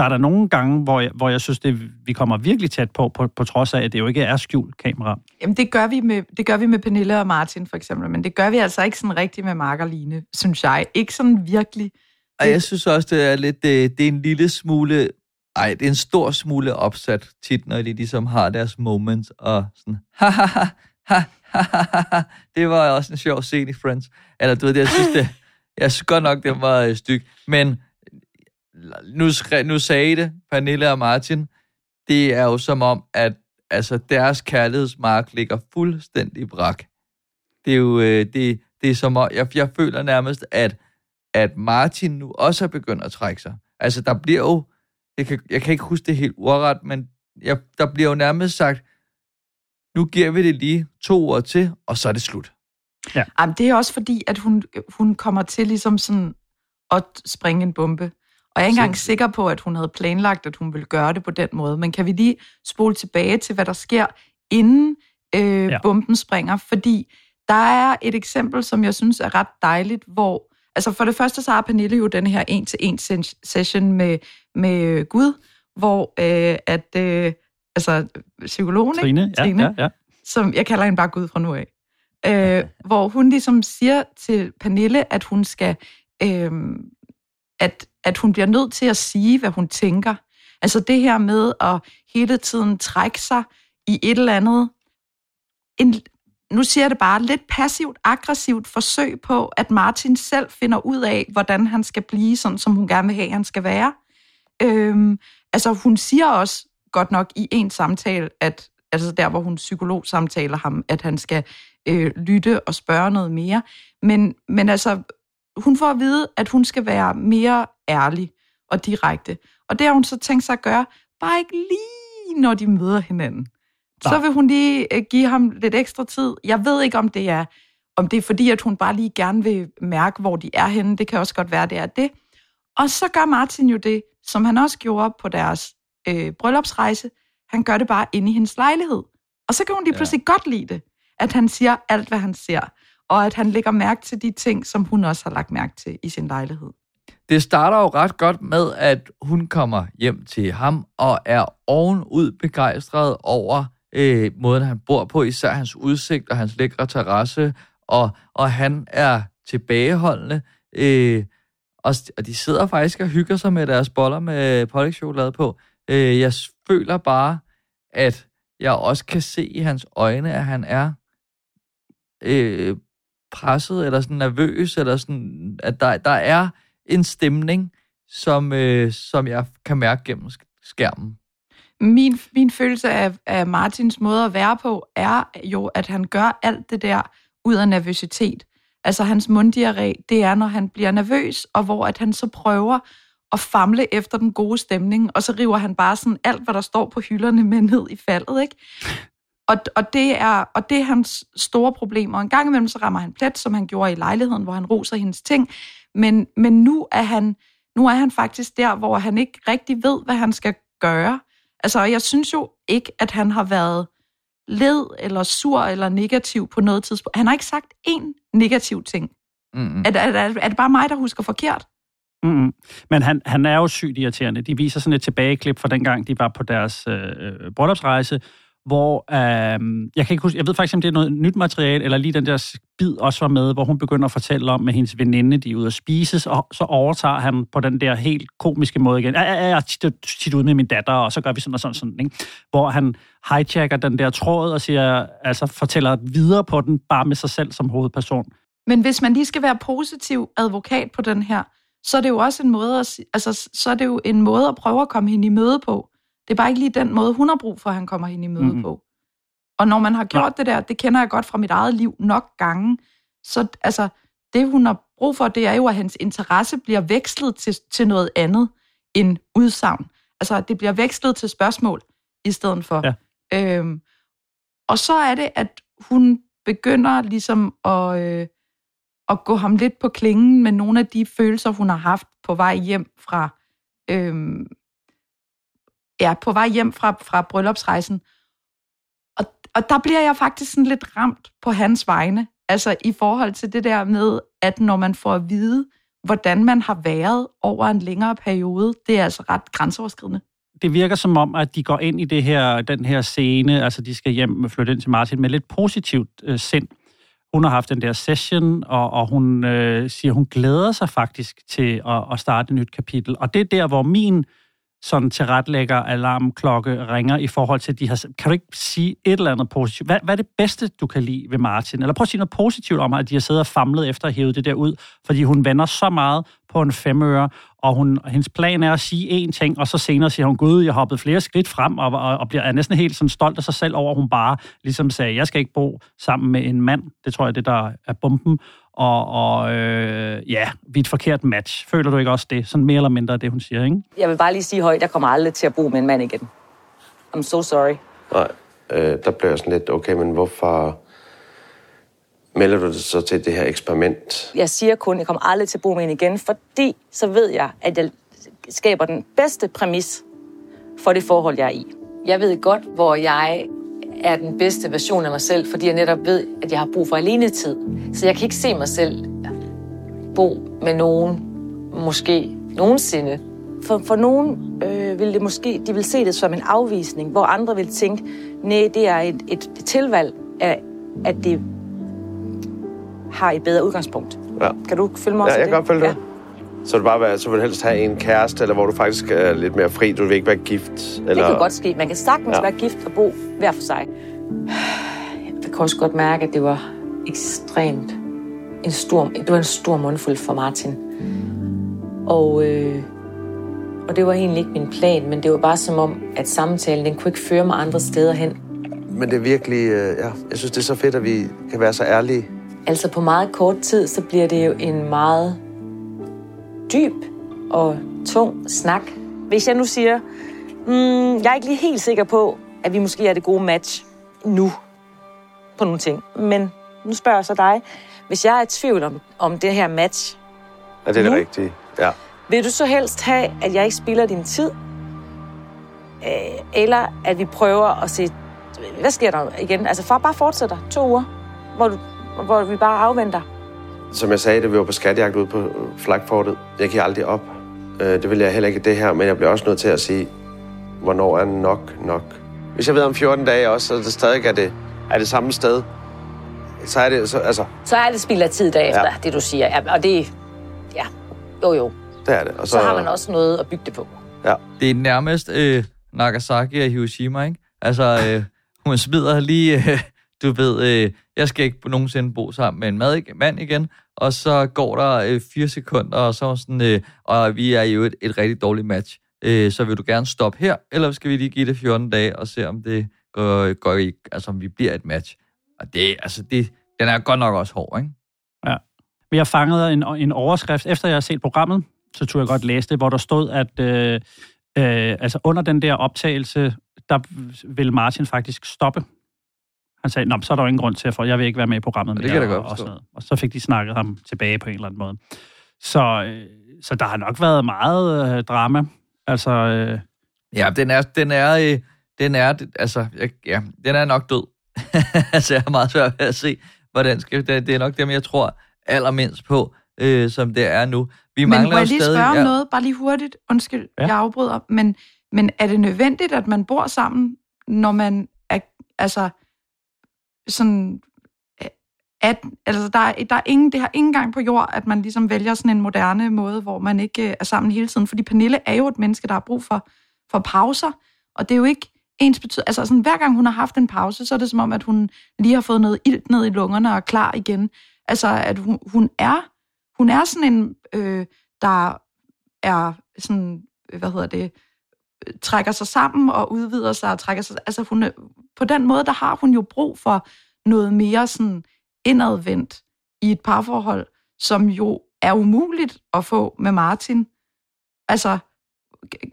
der er der nogle gange, hvor jeg, hvor jeg synes, det, vi kommer virkelig tæt på, på, på trods af, at det jo ikke er skjult kamera. Jamen, det gør, vi med, det gør vi med Pernille og Martin, for eksempel, men det gør vi altså ikke sådan rigtigt med Mark og Line, synes jeg. Ikke sådan virkelig. Og jeg synes også, det er lidt, det, det er en lille smule, ej, det er en stor smule opsat tit, når de ligesom har deres moments, og sådan, ha, ha, ha, ha, ha, ha, ha. det var også en sjov scene i Friends. Eller du ved, det, jeg synes, det, jeg synes godt nok, det var øh, styg, men nu, skre, nu sagde I det, Pernille og Martin, det er jo som om, at altså, deres kærlighedsmark ligger fuldstændig brak. Det er jo, øh, det, det er som om, jeg, jeg føler nærmest, at at Martin nu også er begyndt at trække sig. Altså, der bliver jo, jeg kan, jeg kan ikke huske det helt ordret, men jeg, der bliver jo nærmest sagt, nu giver vi det lige to år til, og så er det slut. Ja. Jamen, det er også fordi, at hun, hun kommer til ligesom sådan at springe en bombe. Og jeg er ikke engang sikker på, at hun havde planlagt, at hun ville gøre det på den måde. Men kan vi lige spole tilbage til, hvad der sker, inden øh, Ja. bomben springer? Fordi der er et eksempel, som jeg synes er ret dejligt, hvor... Altså for det første, så har Pernille jo den her en-til-en session med, med Gud, hvor øh, at... Øh, altså psykologen, ikke? Trine, ja, Trine ja, ja. som jeg kalder hende bare Gud fra nu af. Øh, hvor hun ligesom siger til Pernille, at hun skal, øh, at, at hun bliver nødt til at sige, hvad hun tænker. Altså det her med at hele tiden trække sig i et eller andet, en, nu siger jeg det bare, lidt passivt, aggressivt forsøg på, at Martin selv finder ud af, hvordan han skal blive, sådan som hun gerne vil have, han skal være. Øhm, altså hun siger også godt nok i en samtale, at altså der, hvor hun psykolog samtaler ham, at han skal øh, lytte og spørge noget mere. Men, men altså, hun får at vide, at hun skal være mere ærlig og direkte. Og det har hun så tænkt sig at gøre, bare ikke lige når de møder hinanden. Så vil hun lige øh, give ham lidt ekstra tid. Jeg ved ikke, om det er om det er fordi, at hun bare lige gerne vil mærke, hvor de er henne. Det kan også godt være, det er det. Og så gør Martin jo det, som han også gjorde på deres øh, bryllupsrejse. Han gør det bare inde i hendes lejlighed. Og så kan hun lige pludselig godt lide det, at han siger alt, hvad han ser. Og at han lægger mærke til de ting, som hun også har lagt mærke til i sin lejlighed. Det starter jo ret godt med, at hun kommer hjem til ham og er ovenud begejstret over øh, måden, han bor på, især hans udsigt og hans lækre terrasse, og, og han er tilbageholdende. Øh, og, og de sidder faktisk og hygger sig med deres boller med pålægtschokolade på. Øh, jeg føler bare, at jeg også kan se i hans øjne, at han er øh, presset, eller sådan nervøs, eller sådan, at der, der er en stemning, som, øh, som jeg kan mærke gennem skærmen. Min, min følelse af, af Martins måde at være på, er jo, at han gør alt det der ud af nervøsitet. Altså hans munddiarré, det er, når han bliver nervøs, og hvor at han så prøver at famle efter den gode stemning, og så river han bare sådan alt, hvad der står på hylderne med ned i faldet, ikke? Og, og, det er, og det er hans store problem. Og en gang imellem, så rammer han plet, som han gjorde i lejligheden, hvor han roser hendes ting. Men, men nu, er han, nu er han faktisk der, hvor han ikke rigtig ved, hvad han skal gøre. Altså, og jeg synes jo ikke, at han har været led eller sur eller negativ på noget tidspunkt. Han har ikke sagt én negativ ting. Mm. Er, er, er, er det bare mig, der husker forkert? Mm-hmm. Men han, han er jo sygt irriterende. De viser sådan et tilbageklip fra dengang, de var på deres øh, øh, bryllupsrejse, hvor øh, jeg kan ikke huske, jeg ved faktisk, om det er noget nyt materiale, eller lige den der bid også var med, hvor hun begynder at fortælle om med hendes veninde, de er ude at spises, og så overtager han på den der helt komiske måde igen. Ja, ja, jeg er tit ude med min datter, og så gør vi sådan og sådan, sådan ikke? hvor han hijacker den der tråd og siger, altså fortæller videre på den, bare med sig selv som hovedperson. Men hvis man lige skal være positiv advokat på den her, så er det jo også en måde at, altså, så er det jo en måde at prøve at komme hende i møde på. Det er bare ikke lige den måde, hun har brug for, at han kommer hende i møde Mhm. mm-hmm. på. Og når man har gjort det der, det kender jeg godt fra mit eget liv nok gange, så altså, det hun har brug for, det er jo, at hans interesse bliver vekslet til, til noget andet end udsagn. Altså, det bliver vekslet til spørgsmål i stedet for. Ja. Øhm, og så er det, at hun begynder ligesom at, øh, at gå ham lidt på klingen med nogle af de følelser, hun har haft på vej hjem fra, øhm, ja, på vej hjem fra, fra bryllupsrejsen. Og, og der bliver jeg faktisk sådan lidt ramt på hans vegne. Altså i forhold til det der med, at når man får at vide, hvordan man har været over en længere periode, det er altså ret grænseoverskridende. det virker som om, at de går ind i det her, den her scene, altså de skal hjem og flytte ind til Martin med lidt positivt øh, sind. Hun har haft den der session, og, og hun øh, siger, hun glæder sig faktisk til at, at starte et nyt kapitel. Og det er der, hvor min sådan tilretlægger alarmklokke ringer i forhold til, at de har... Kan du ikke sige et eller andet positivt? Hvad, hvad er det bedste, du kan lide ved Martin? Eller prøv at sige noget positivt om, at de har siddet og famlet efter at hæve det der ud, fordi hun vender så meget på en femøre, og hun, hendes plan er at sige én ting, og så senere siger hun, gud, jeg hoppede flere skridt frem, og, og, og bliver er næsten helt sådan stolt af sig selv over, at hun bare ligesom sagde, jeg skal ikke bo sammen med en mand. Det tror jeg, det der er bomben. Og, og øh, ja, vi er et forkert match. Føler du ikke også det? Sådan mere eller mindre det, hun siger, ikke? Jeg vil bare lige sige højt, jeg kommer aldrig til at bo med en mand igen. I'm so sorry. Nej, øh, der blev jeg sådan lidt, okay, men hvorfor melder du dig så til det her eksperiment? Jeg siger kun, jeg kommer aldrig til at bo med hende igen, fordi så ved jeg, at jeg skaber den bedste præmis for det forhold, jeg er i. Jeg ved godt, hvor jeg er den bedste version af mig selv, fordi jeg netop ved, at jeg har brug for alenetid. Så jeg kan ikke se mig selv bo med nogen, måske nogensinde. For, for nogen øh, vil det måske, de vil se det som en afvisning, hvor andre vil tænke, nej, det er et, et, et tilvalg af, at det har et bedre udgangspunkt. Ja. Kan du følge mig Ja, også i jeg kan godt følge det. Så vil, bare være, så vil du helst have en kæreste, eller hvor du faktisk er lidt mere fri, du vil ikke være gift? Eller... Det kan godt ske. Man kan sagtens Ja. være gift og bo hver for sig. Jeg kan også godt mærke, at det var ekstremt en stor, det var en stor mundfuld for Martin. Og, øh, og det var egentlig ikke min plan, men det var bare som om, at samtalen den kunne ikke føre mig andre steder hen. Men det er virkelig, øh, ja, jeg synes, det er så fedt, at vi kan være så ærlige. Altså på meget kort tid, så bliver det jo en meget dyb og tung snak. Hvis jeg nu siger, mm, jeg er ikke lige helt sikker på, at vi måske er det gode match nu på nogle ting. Men nu spørger jeg så dig, hvis jeg er i tvivl om, om det her match, Er det er det Nu? rigtige? Ja. vil du så helst have, at jeg ikke spilder din tid? Øh, eller at vi prøver at se, hvad sker der igen? Altså for bare fortsætter to uger, hvor, du, hvor vi bare afventer. Som jeg sagde, da vi var på skatjagt ude på flagfortet, jeg giver aldrig op. Øh, Det vil jeg heller ikke det her, men jeg bliver også nødt til at sige, hvornår er nok nok. Hvis jeg ved om 14 dage også, så det stadig er det, er det samme sted, så er det, så, altså, Så er det spild af tid derefter, ja. det du siger. Ja, og det, ja, jo jo. det er det. Og Så, så har man også noget at bygge det på. Ja. Det er nærmest øh, Nagasaki og Hiroshima, ikke? Altså, øh, hun smider lige, øh, du ved, øh, jeg skal ikke nogensinde bo sammen med en mad, mand igen, og så går der øh, fire sekunder, og så sådan, øh, og vi er jo et, et rigtig dårligt match. Øh, så vil du gerne stoppe her, eller skal vi lige give det 14 dage og se, om det går, går i, altså om vi bliver et match. Og det, altså det, den er godt nok også hård, ikke? Ja. Men jeg fangede en, en overskrift, efter jeg har set programmet, så tror jeg godt læse det, hvor der stod, at øh, øh, altså under den der optagelse, der vil Martin faktisk stoppe. Han sagde, Nå, så er der jo ingen grund til, for jeg vil ikke være med i programmet Og det mere. kan jeg da og, godt og, forstå. sådan noget. og så fik de snakket ham tilbage på en eller anden måde. Så, øh, så der har nok været meget øh, drama. Altså, øh, Ja, den er, den er, øh, den er, altså, jeg, ja, den er nok død. altså, jeg har meget svært ved at se, hvordan skal, det, det er nok dem, jeg tror allermindst på, øh, som det er nu. Vi Men mangler må jeg lige stadig, spørge om ja, noget, bare lige hurtigt? Undskyld, Ja. ja. jeg afbryder. Men, men er det nødvendigt, at man bor sammen, når man er, altså, sådan, øh, at, altså, der, er, der er ingen, det har ingen gang på jord, at man ligesom vælger sådan en moderne måde, hvor man ikke øh, er sammen hele tiden. Fordi Pernille er jo et menneske, der har brug for, for pauser, og det er jo ikke ens betyd... Altså sådan, hver gang hun har haft en pause, så er det som om, at hun lige har fået noget ilt ned i lungerne og er klar igen. Altså, at hun, hun er hun er sådan en, øh, der er sådan, hvad hedder det, øh, trækker sig sammen og udvider sig og trækker sig, altså hun, er- på den måde, der har hun jo brug for noget mere sådan indadvendt i et parforhold, som jo er umuligt at få med Martin. Altså,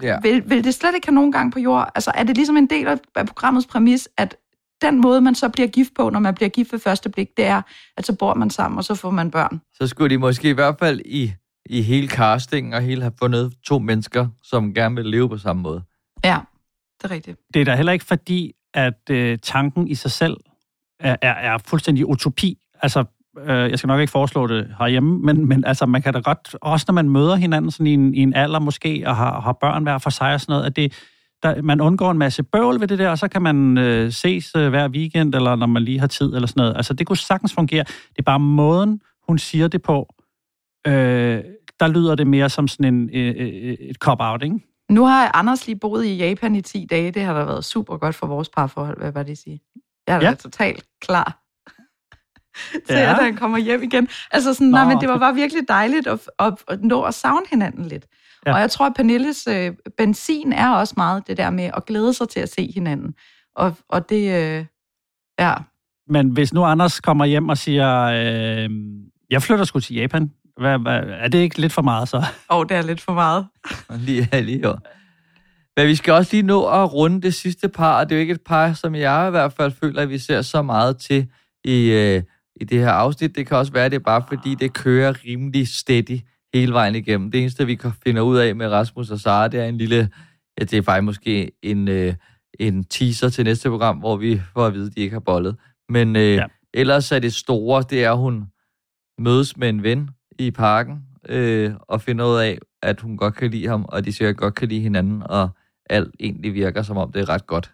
Ja. vil, vil det slet ikke have nogen gang på jord? Altså, er det ligesom en del af af programmets præmis, at den måde, man så bliver gift på, når man bliver gift ved første blik, det er, at så bor man sammen, og så får man børn. så skulle de måske i hvert fald i, i hele castingen og hele have fundet to mennesker, som gerne vil leve på samme måde. Ja, det er rigtigt. det er da heller ikke fordi, at øh, tanken i sig selv er, er, er fuldstændig utopi. Altså, øh, jeg skal nok ikke foreslå det herhjemme, men, men altså, man kan da godt, også når man møder hinanden sådan i en, i en alder måske, og har, har børn hver for sig og sådan noget, at det, der, man undgår en masse bøvl ved det der, og så kan man øh, ses øh, hver weekend, eller når man lige har tid, eller sådan noget. Altså, det kunne sagtens fungere. Det er bare måden, hun siger det på, øh, der lyder det mere som sådan en, øh, øh, et cop-out, ikke? Nu har Anders lige boet i Japan i 10 dage. Det har da været super godt for vores parforhold, hvad var det sige? Jeg er Ja. da totalt klar til, Ja. at han kommer hjem igen. Altså sådan, Nå. nej, men det var bare virkelig dejligt at, at, at nå at savne hinanden lidt. Ja. Og jeg tror, at Pernilles øh, benzin er også meget det der med at glæde sig til at se hinanden. Og, og det, øh, ja, Men hvis nu Anders kommer hjem og siger, øh, jeg flytter sgu til Japan, hvad, hvad, er det ikke lidt for meget så? og det er lidt for meget. Lige, lige jo. Men vi skal også lige nå at runde det sidste par, og det er jo ikke et par, som jeg i hvert fald føler, at vi ser så meget til i, øh, i det her afsnit. Det kan også være, at det er bare fordi, det kører rimelig steady hele vejen igennem. Det eneste, vi kan finde ud af med Rasmus og Sara, det er en lille, ja, det er faktisk måske en, øh, en teaser til næste program, hvor vi får at vide, at de ikke har bollet. Men øh, ja. ellers er det store, det er, at hun mødes med en ven i parken, øh, og finder ud af, at hun godt kan lide ham, og de sikkert godt kan lide hinanden, og alt egentlig virker, som om det er ret godt.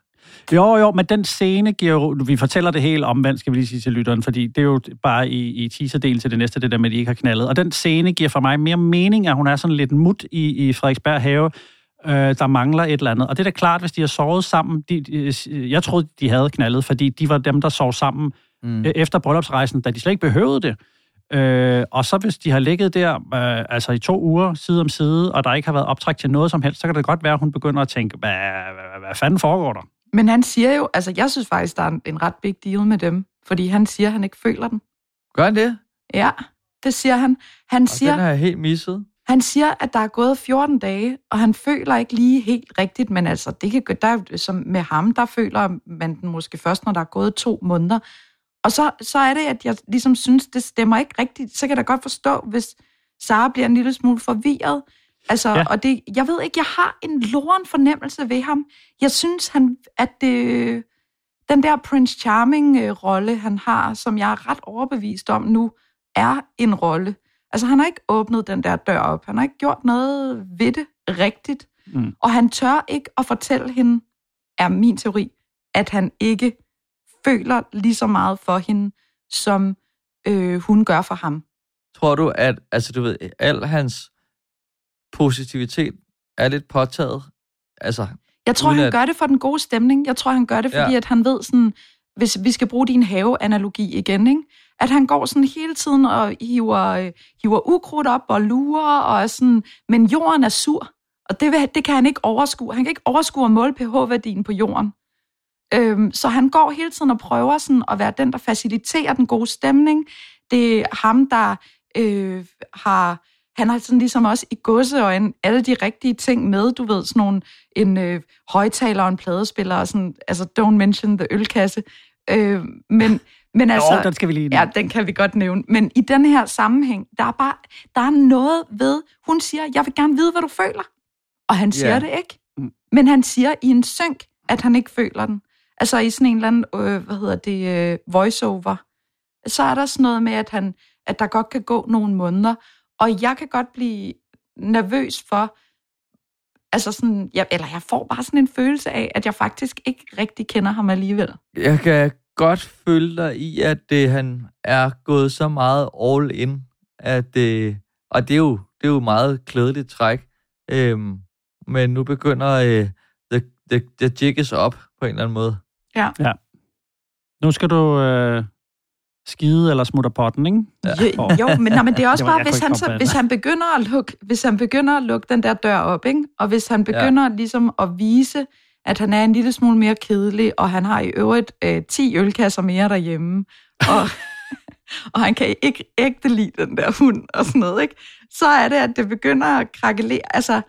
Jo, jo, men den scene giver jo... Vi fortæller det helt omvendt, skal vi lige sige til lytteren, fordi det er jo bare i, i teaserdelen til det næste, det der med, at de ikke har knaldet. Og den scene giver for mig mere mening, at hun er sådan lidt mut i, i Frederiksberg have, øh, der mangler et eller andet. Og det er da klart, hvis de har sovet sammen... De, de, jeg troede, de havde knaldet, fordi de var dem, der sov sammen mm. efter bryllupsrejsen, da de slet ikke behøvede det. Øh, og så hvis de har ligget der øh, altså i to uger side om side, og der ikke har været optræk til noget som helst, så kan det godt være, at hun begynder at tænke, hvad, hvad, hvad fanden foregår der? Men han siger jo, altså jeg synes faktisk, der er en, en ret big deal med dem, fordi han siger, at han ikke føler den. Gør han det? Ja, det siger han. Han og siger, den har jeg helt misset. Han siger, at der er gået 14 dage, og han føler ikke lige helt rigtigt, men altså, det kan, der, som med ham, der føler man den måske først, når der er gået to måneder. Og så, så er det, at jeg ligesom synes, det stemmer ikke rigtigt. Så kan jeg da godt forstå, hvis Sara bliver en lille smule forvirret. Altså, ja. og det, jeg ved ikke, jeg har en loren fornemmelse ved ham. Jeg synes, han, at det, den der Prince Charming-rolle, han har, som jeg er ret overbevist om nu, er en rolle. Altså, han har ikke åbnet den der dør op. Han har ikke gjort noget ved det rigtigt. Mm. Og han tør ikke at fortælle hende, er min teori, at han ikke føler lige så meget for hende, som øh, hun gør for ham. Tror du, at altså, du ved, al hans positivitet er lidt påtaget? Altså, jeg tror, han at... gør det for den gode stemning. Jeg tror, han gør det, fordi ja. at han ved sådan, hvis vi skal bruge din haveanalogi igen, ikke? at han går sådan hele tiden og hiver, hiver ukrudt op og lurer, og er sådan, men jorden er sur, og det, det kan han ikke overskue. Han kan ikke overskue at måle pH-værdien på jorden. Øhm, så han går hele tiden og prøver sådan at være den, der faciliterer den gode stemning. Det er ham, der øh, har... Han har sådan ligesom også i godseøjne alle de rigtige ting med, du ved, sådan nogle, en øh, højtaler og en pladespiller, og sådan, altså don't mention the ølkasse. Øh, men, men altså, jo, den skal vi lige Ja, den kan vi godt nævne. Men i den her sammenhæng, der er bare der er noget ved, hun siger, jeg vil gerne vide, hvad du føler. Og han siger yeah. det ikke. Mm. Men han siger i en synk, at han ikke føler den. Altså i sådan en eller anden, øh, hvad hedder det, øh, voiceover. Så er der sådan noget med, at, han, at der godt kan gå nogle måneder. Og jeg kan godt blive nervøs for, altså sådan, jeg, eller jeg får bare sådan en følelse af, at jeg faktisk ikke rigtig kender ham alligevel. Jeg kan godt føle dig i, at det, han er gået så meget all in, at det, og det er jo, det er jo meget klædeligt træk. Øhm, men nu begynder øh, the, the, the jig is up på en eller anden måde. Ja. ja. Nu skal du øh, skide eller smutte potten, ikke? Ja. Jo, jo men, nej, men det er også det bare, hvis han, så, hvis han begynder at lukke, hvis han begynder at lukke den der dør op, ikke? og hvis han begynder ja. ligesom at vise, at han er en lille smule mere kedelig, og han har i øvrigt øh, 10 ølkasser mere derhjemme, og, og han kan ikke ægte lide den der hund og sådan noget, ikke? så er det, at det begynder at krakelere. Altså,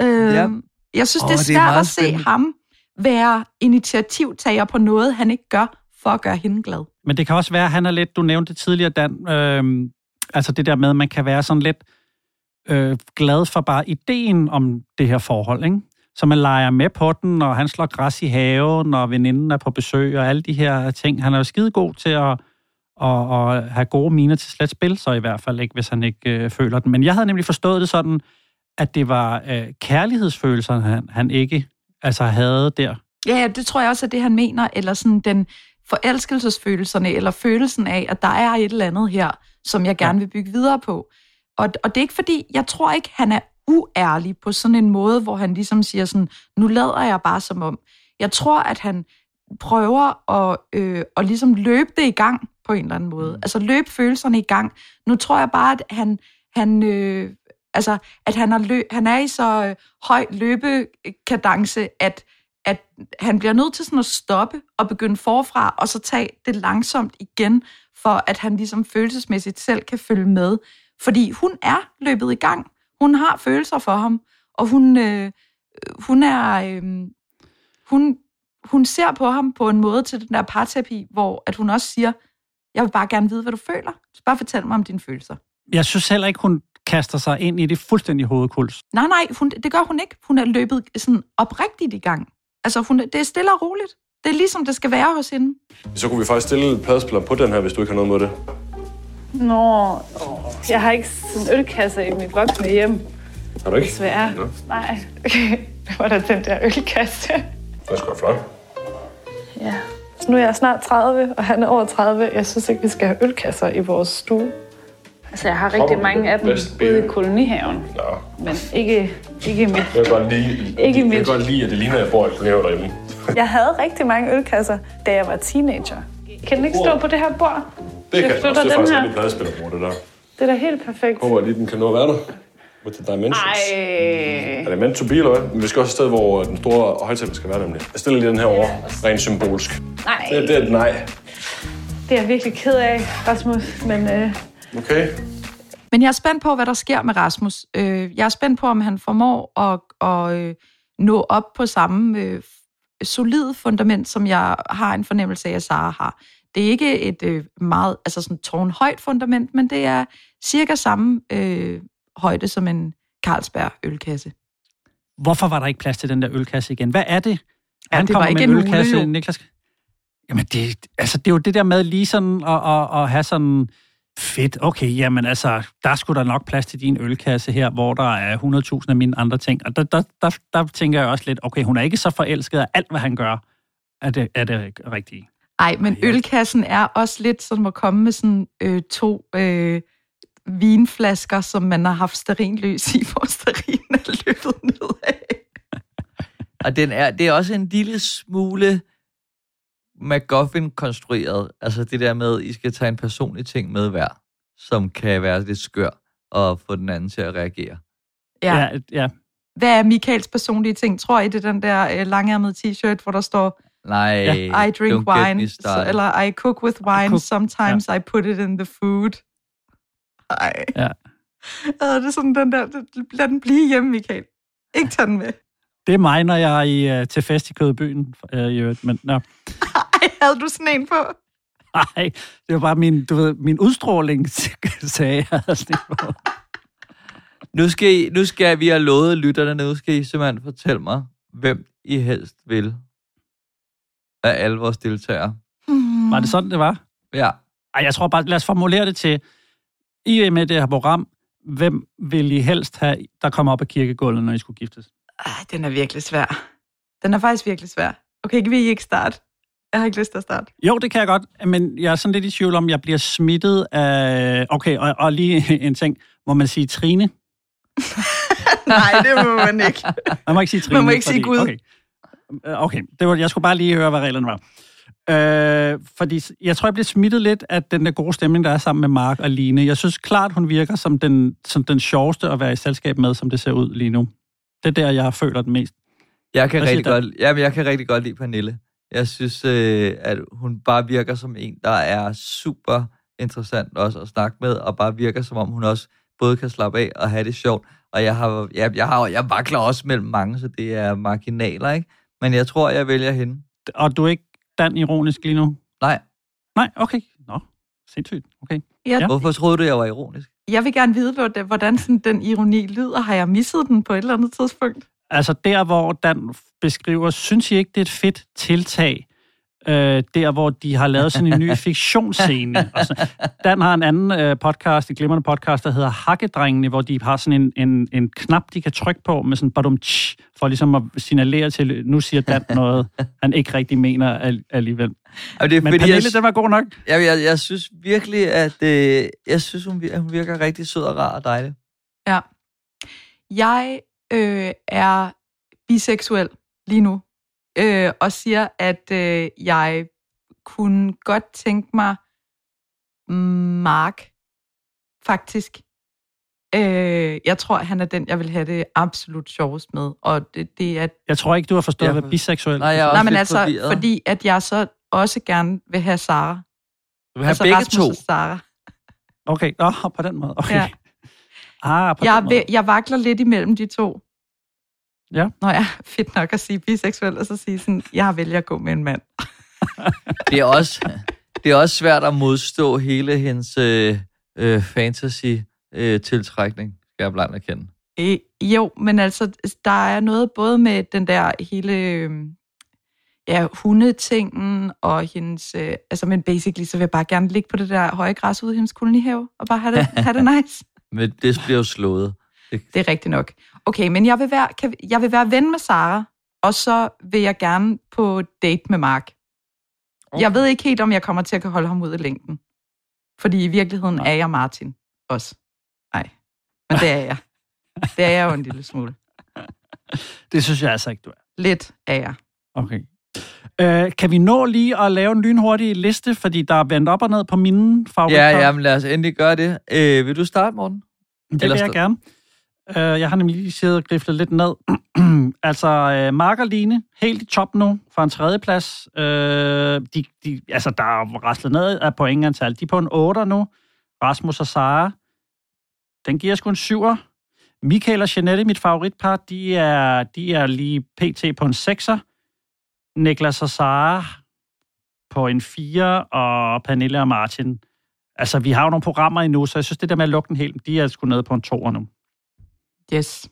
øh, ja. jeg synes, oh, det er svært det er at se spændende. ham være initiativtager på noget, han ikke gør for at gøre hende glad. Men det kan også være, at han er lidt, du nævnte tidligere, Dan, øh, altså det der med, at man kan være sådan lidt øh, glad for bare ideen om det her forhold, ikke? Så man leger med på den, og han slår græs i haven, og veninden er på besøg, og alle de her ting. Han er jo skide god til at, at, at have gode miner til slet spil, så i hvert fald ikke, hvis han ikke øh, føler den. Men jeg havde nemlig forstået det sådan, at det var øh, kærlighedsfølelser, han, han ikke altså havde der. Ja, ja, det tror jeg også er det, han mener, eller sådan den forelskelsesfølelserne, eller følelsen af, at der er et eller andet her, som jeg gerne vil bygge videre på. Og, og det er ikke fordi, jeg tror ikke, han er uærlig på sådan en måde, hvor han ligesom siger sådan, nu lader jeg bare som om. Jeg tror, at han prøver at, øh, at ligesom løbe det i gang på en eller anden måde. Mm. Altså løbe følelserne i gang. Nu tror jeg bare, at han, han øh, Altså, at han har lø- han er i så øh, høj løbekadence, at, at han bliver nødt til sådan at stoppe og begynde forfra, og så tage det langsomt igen, for at han ligesom følelsesmæssigt selv kan følge med. Fordi hun er løbet i gang. Hun har følelser for ham, og hun, øh, hun er... Øh, hun, hun ser på ham på en måde til den der parterapi, hvor at hun også siger, jeg vil bare gerne vide, hvad du føler. Så bare fortæl mig om dine følelser. Jeg synes heller ikke, hun kaster sig ind i det fuldstændig hovedkuls. Nej, nej, hun, det gør hun ikke. Hun er løbet sådan oprigtigt i gang. Altså, hun, det er stille og roligt. Det er ligesom, det skal være hos hende. Så kunne vi faktisk stille en pladespiller på den her, hvis du ikke har noget mod det. Nå, jeg har ikke sådan en ølkasse i mit voksne hjem. Har du ikke? Desværre. Nå. Nej. det var da den der ølkasse. Det er sgu da flot. Ja. Så nu er jeg snart 30, og han er over 30. Jeg synes ikke, vi skal have ølkasser i vores stue. Altså, jeg har rigtig Kommer mange af dem ude i kolonihaven. Nå. Men ikke, ikke mit. Jeg kan godt lide, Ikke jeg mit. kan godt lide at det ligner, at jeg bor i kolonihaven derhjemme. Jeg havde rigtig mange ølkasser, da jeg var teenager. Kan den ikke stå på det her bord? Det kan Jeg flytter også. Det er den faktisk her. pladespillerbord, det der. Det er da helt perfekt. Håber lige, den kan nå at være der. With the dimensions. Ej. Er det meant to be, eller hvad? Men vi skal også et sted, hvor den store højtaler skal være nemlig. Jeg stiller lige den her over, rent symbolsk. Nej. Det, det er et nej. Det er jeg virkelig ked af, Rasmus. Men øh, Okay? Men jeg er spændt på, hvad der sker med Rasmus. Øh, jeg er spændt på, om han formår at, at øh, nå op på samme øh, solid fundament, som jeg har en fornemmelse af, at Sara har. Det er ikke et meget, altså sådan tårnhøjt fundament, men det er cirka samme øh, højde som en Carlsberg ølkasse. Hvorfor var der ikke plads til den der ølkasse igen? Hvad er det? Ja, Han det var kommer ikke med en ølkasse. Niklas. Jamen, det, altså, det er jo det der med lige sådan at, at, at have sådan fedt, okay, jamen altså, der skulle der nok plads til din ølkasse her, hvor der er 100.000 af mine andre ting. Og der, der, der, der tænker jeg også lidt, okay, hun er ikke så forelsket af alt, hvad han gør, er det, er det rigtige. Ej, men ølkassen er også lidt som at komme med sådan øh, to øh, vinflasker, som man har haft sterinløs i, hvor sterin er løbet nedad. Og den er, det er også en lille smule McGuffin-konstrueret. Altså det der med, at I skal tage en personlig ting med hver, som kan være lidt skør og få den anden til at reagere. Ja. Ja, ja. Hvad er Michaels personlige ting? Tror I, det er den der øh, langærmede t-shirt, hvor der står, Nej, I drink don't get me wine, så, eller I cook with wine, cook- sometimes I put it in the food. Ej. Ja. Øh, det er sådan den der, lad den blive hjemme, Michael. Ikke tage den med. Det er mig, når jeg er i, uh, til fest i Kødbyen, uh, i øvrigt, men nå. Ej, havde du sådan en på? Nej, det var bare min, du ved, min udstråling, sagde jeg. havde sådan en på. Nu skal, I, nu skal vi have lovet lytterne, nu skal I simpelthen fortælle mig, hvem I helst vil af alle vores deltagere. Var det sådan, det var? Ja. Ej, jeg tror bare, lad os formulere det til, I er med det her program, hvem vil I helst have, der kommer op af kirkegulvet, når I skulle giftes? Ej, den er virkelig svær. Den er faktisk virkelig svær. Okay, kan vi ikke starte? Jeg har ikke lyst til at starte. Jo, det kan jeg godt, men jeg er sådan lidt i tvivl om, jeg bliver smittet af... Okay, og, og lige en ting. Må man sige Trine? Nej, det må man ikke. Man må ikke sige Trine. Man må ikke sige Gud. Okay, Øh, okay. Det var, jeg skulle bare lige høre, hvad reglerne var. Øh, fordi jeg tror, jeg bliver smittet lidt af den der gode stemning, der er sammen med Mark og Line. Jeg synes klart, hun virker som den, som den sjoveste at være i selskab med, som det ser ud lige nu. Det er der, jeg føler den mest. Jeg kan, Hvad rigtig godt, jamen, jeg kan rigtig godt lide Pernille. Jeg synes, øh, at hun bare virker som en, der er super interessant også at snakke med, og bare virker som om, hun også både kan slappe af og have det sjovt. Og jeg har, jeg, jeg har, jeg vakler også mellem mange, så det er marginaler, ikke? Men jeg tror, jeg vælger hende. Og du er ikke Dan ironisk lige nu? Nej. Nej, okay. Nå, sindssygt. Okay. Ja. Ja. Hvorfor troede du, jeg var ironisk? Jeg vil gerne vide, hvordan- hvordan sådan den ironi lyder. Har jeg misset den på et eller andet tidspunkt? Altså der, hvor Dan beskriver, synes I ikke, det er et fedt tiltag, øh, der hvor de har lavet sådan en ny fiktionsscene. Og så, Dan har en anden øh, podcast, en glimrende podcast, der hedder Hakkedrengene, hvor de har sådan en, en, en knap, de kan trykke på med sådan badum for ligesom at signalere til, nu siger Dan noget, han ikke rigtig mener al- alligevel. Og det er, Men fordi, Pernille, jeg, den var god nok. jeg, jeg, jeg synes virkelig, at øh, jeg synes, hun, hun virker rigtig sød og rar og dejlig. Ja. Jeg øh, er biseksuel lige nu, øh, og siger, at øh, jeg kunne godt tænke mig Mark, faktisk. Øh, jeg tror, han er den, jeg vil have det absolut sjovest med. Og det, det er... Jeg tror ikke, du har forstået, Jeg- hvad biseksuel Nej, jeg er Nej, men lidt altså, forvirret. fordi at jeg så også gerne vil have Sara. Du vil have altså begge Rasmus to. og Sara. Okay, Nå, på den måde. Okay. Ja. Ah, på Jeg, den måde. vil, jeg vakler lidt imellem de to. Ja. Nå ja, fedt nok at sige biseksuel, og så sige sådan, jeg vælger at gå med en mand. Det er også, det er også svært at modstå hele hendes øh, øh, fantasy-tiltrækning, skal jeg blandt erkende. Øh, jo, men altså, der er noget både med den der hele øh, ja, hundetingen og hendes... Øh, altså, men basically, så vil jeg bare gerne ligge på det der høje græs ude i hendes kolonihave og bare have det, have det nice. Men det bliver jo slået. Det er rigtigt nok. Okay, men jeg vil være, kan, jeg vil være ven med Sara, og så vil jeg gerne på date med Mark. Okay. Jeg ved ikke helt, om jeg kommer til at kunne holde ham ud i længden. Fordi i virkeligheden Nej. er jeg Martin også. Nej, men det er jeg. Det er jeg jo en lille smule. Det synes jeg altså ikke, du er. Lidt er jeg. Okay. Øh, kan vi nå lige at lave en lynhurtig liste, fordi der er vendt op og ned på mine favoritter? Ja, jamen lad os endelig gøre det. Øh, vil du starte, Morten? Det vil jeg gerne. Uh, jeg har nemlig lige siddet og griflet lidt ned. altså, uh, Mark og Line, helt i top nu, for en tredjeplads. Uh, de, de, altså, der er raslet ned af pointantal. De er på en 8 nu. Rasmus og Sara. Den giver sgu en 7'er. Michael og Jeanette, mit favoritpar, de er, de er lige pt. på en 6'er. Niklas og Sara på en 4, og Pernille og Martin. Altså, vi har jo nogle programmer endnu, så jeg synes, det der med at lukke den helt, de er sgu nede på en 2'er nu. Yes.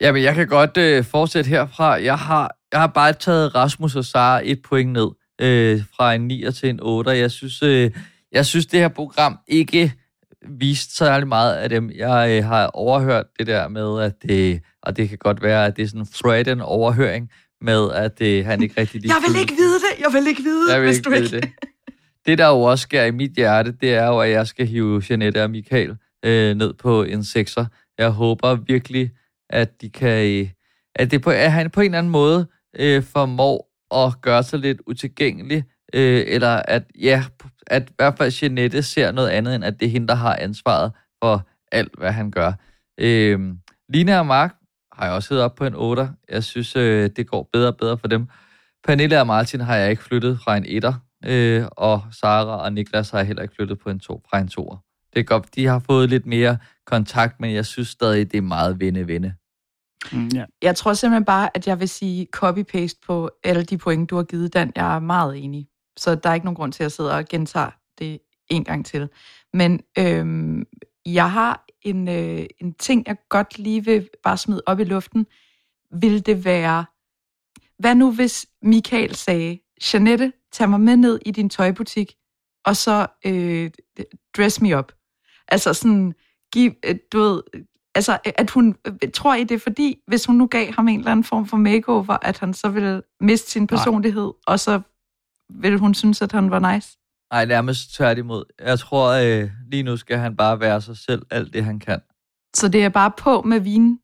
Jamen, jeg kan godt øh, fortsætte herfra. Jeg har, jeg har bare taget Rasmus og Sara et point ned øh, fra en 9 til en 8. Jeg synes, øh, jeg synes, det her program ikke viste særlig meget af dem. Jeg øh, har overhørt det der med, at det, og det kan godt være, at det er sådan en Freudian overhøring med, at øh, han ikke rigtig lige... Jeg vil ikke vide det! Jeg vil ikke vide jeg vil hvis ikke du ikke... det. Det, der jo også sker i mit hjerte, det er jo, at jeg skal hive Jeanette og Michael øh, ned på en sekser. Jeg håber virkelig, at de kan, øh, at, det på, at han på en eller anden måde øh, formår at gøre sig lidt utilgængelig, øh, eller at, ja, at i hvert fald Jeanette ser noget andet, end at det er hende, der har ansvaret for alt, hvad han gør. Øh, Lina og Mark har jeg også heddet op på en 8. Jeg synes, øh, det går bedre og bedre for dem. Pernille og Martin har jeg ikke flyttet fra en 1'er, øh, og Sara og Niklas har jeg heller ikke flyttet på en 2 fra en 2'er. Det er godt, de har fået lidt mere kontakt, men jeg synes stadig, det er meget vinde-vinde. Mm, ja. Jeg tror simpelthen bare, at jeg vil sige copy-paste på alle de point, du har givet, Dan. Jeg er meget enig. Så der er ikke nogen grund til at sidde og gentage det en gang til. Men øhm, jeg har en, øh, en ting, jeg godt lige vil bare smide op i luften. Vil det være... Hvad nu, hvis Michael sagde, Janette, tag mig med ned i din tøjbutik, og så øh, dress me up. Altså sådan, giv, øh, du ved, altså at hun, øh, tror I det er fordi, hvis hun nu gav ham en eller anden form for makeover, at han så ville miste sin personlighed, Nej. og så ville hun synes, at han var nice? Nej, nærmest tværtimod. Jeg tror, øh, lige nu skal han bare være sig selv, alt det han kan. Så det er bare på med vin,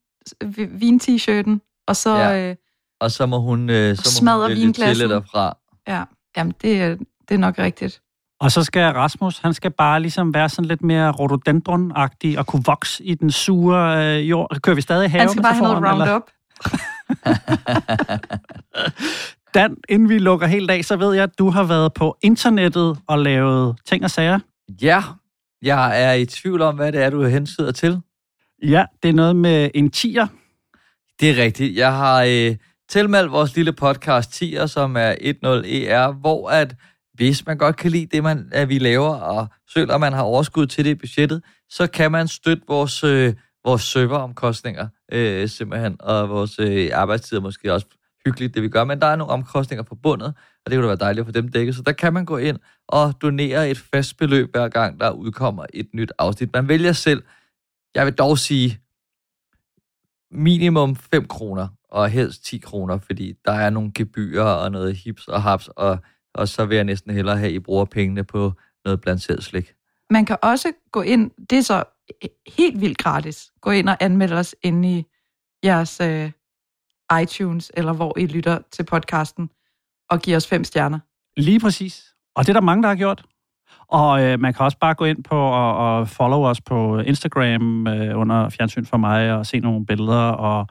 vin-t-shirten, og så... Ja. Øh, Og så må hun, øh, så må Smadre hun vælge til derfra. ja, jamen det, er- det er nok rigtigt. Og så skal Rasmus, han skal bare ligesom være sådan lidt mere rhododendron-agtig og kunne vokse i den sure øh, jord. Kører vi stadig i haven? Han skal bare have noget Roundup. Dan, inden vi lukker helt af, så ved jeg, at du har været på internettet og lavet ting og sager. Ja, jeg er i tvivl om, hvad det er, du hensyder til. Ja, det er noget med en tiger. Det er rigtigt. Jeg har øh, tilmeldt vores lille podcast 10'er, som er 10ER, hvor at hvis man godt kan lide det, man, at vi laver, og at man har overskud til det i budgettet, så kan man støtte vores, øh, vores serveromkostninger øh, simpelthen, og vores øh, arbejdstider måske også hyggeligt, det vi gør, men der er nogle omkostninger forbundet, og det kunne da være dejligt at få dem dækket, så der kan man gå ind og donere et fast beløb hver gang, der udkommer et nyt afsnit. Man vælger selv, jeg vil dog sige, minimum 5 kroner, og helst 10 kroner, fordi der er nogle gebyrer og noget hips og haps, og, og så vil jeg næsten hellere have, at I bruger pengene på noget blandt selv slik. Man kan også gå ind, det er så helt vildt gratis, gå ind og anmelde os inde i jeres øh, iTunes, eller hvor I lytter til podcasten, og give os fem stjerner. Lige præcis. Og det er der mange, der har gjort. Og øh, man kan også bare gå ind på og, og follow os på Instagram øh, under Fjernsyn for mig og se nogle billeder. Og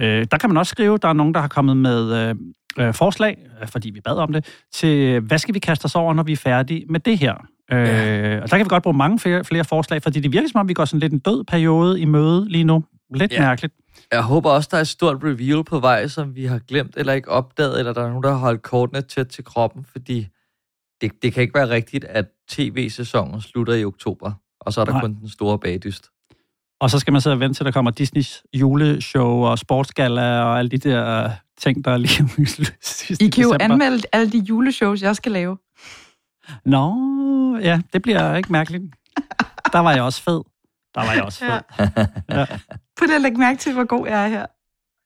øh, der kan man også skrive, der er nogen, der har kommet med øh, øh, forslag, fordi vi bad om det, til hvad skal vi kaste os over, når vi er færdige med det her. Øh, og der kan vi godt bruge mange flere, flere forslag, fordi det virker som om, vi går sådan lidt en død periode i møde lige nu. Lidt Ja. mærkeligt. Jeg håber også, der er et stort reveal på vej, som vi har glemt eller ikke opdaget, eller der er nogen, der har holdt kortene tæt til kroppen, fordi det, det kan ikke være rigtigt, at tv-sæsonen slutter i oktober, og så er der Nej. Kun den store bagdyst. Og så skal man sidde og vente til, der kommer Disneys juleshow og sportsgala og alle de der øh, ting, der er lige om sidste I kan jo december. anmelde alle de juleshows, jeg skal lave. Nå, ja, det bliver ikke mærkeligt. Der var jeg også fed. Der var jeg også fed. Ja. Ja. Prøv lige at lægge mærke til, hvor god jeg er her.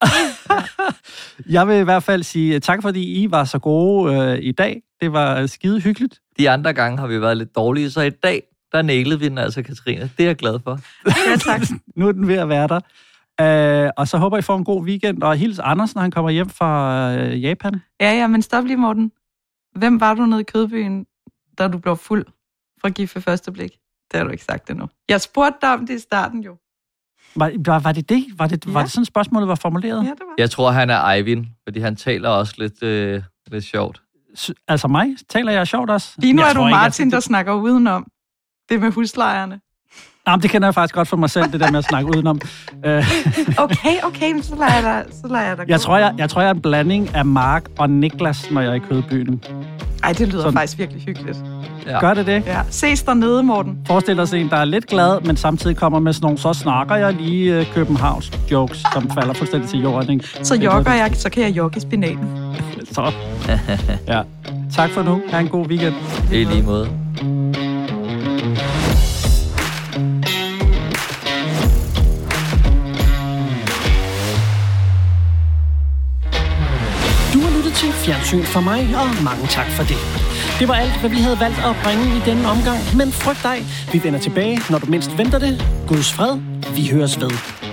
Jeg vil i hvert fald sige øh, tak, fordi I var så gode øh, i dag. Det var skide hyggeligt. De andre gange har vi været lidt dårlige, så i dag, der nailede vi den altså, Katrine. Det er jeg glad for. Ja, tak. nu er den ved at være der. Øh, og så håber I får en god weekend. Og hils Anders, når han kommer hjem fra øh, Japan. Ja, ja, men stop lige, Morten. Hvem var du nede i Kødbyen, da du blev fuld fra gift ved første blik? Det har du ikke sagt endnu. Jeg spurgte dig om det i starten jo. Var, var, var det det? Var det, ja. var det sådan, spørgsmålet var formuleret? Ja, det var. Jeg tror, han er Eivind, fordi han taler også lidt, øh, lidt sjovt. S- Altså mig? Taler jeg sjovt også? Lige nu Jeg er du tror ikke, Martin, at der det, snakker udenom. Det med huslejerne. Jamen, det kender jeg faktisk godt for mig selv, det der med at snakke udenom. Øh, Okay, okay, men så lader jeg dig, så lader jeg dig jeg, tror, jeg, jeg tror, jeg er en blanding af Mark og Niklas, når jeg er i kødbyen. Ej, det lyder Sådan. Faktisk virkelig hyggeligt. Ja. Gør det det? Ja. Ses dernede, Morten. Forestil dig en, der er lidt glad, men samtidig kommer med sådan nogle, så snakker jeg lige øh, Københavns jokes, som falder fuldstændig til jorden. Ikke? Så jogger jeg, så kan jeg jogge i spinaten. Så. Ja. Tak for nu. Ha' en god weekend. I lige måde. Fjernsyn for mig, og mange tak for det. Det var alt, hvad vi havde valgt at bringe i denne omgang, men frygt dig, vi vender tilbage, når du mindst venter det. Guds fred, vi høres ved.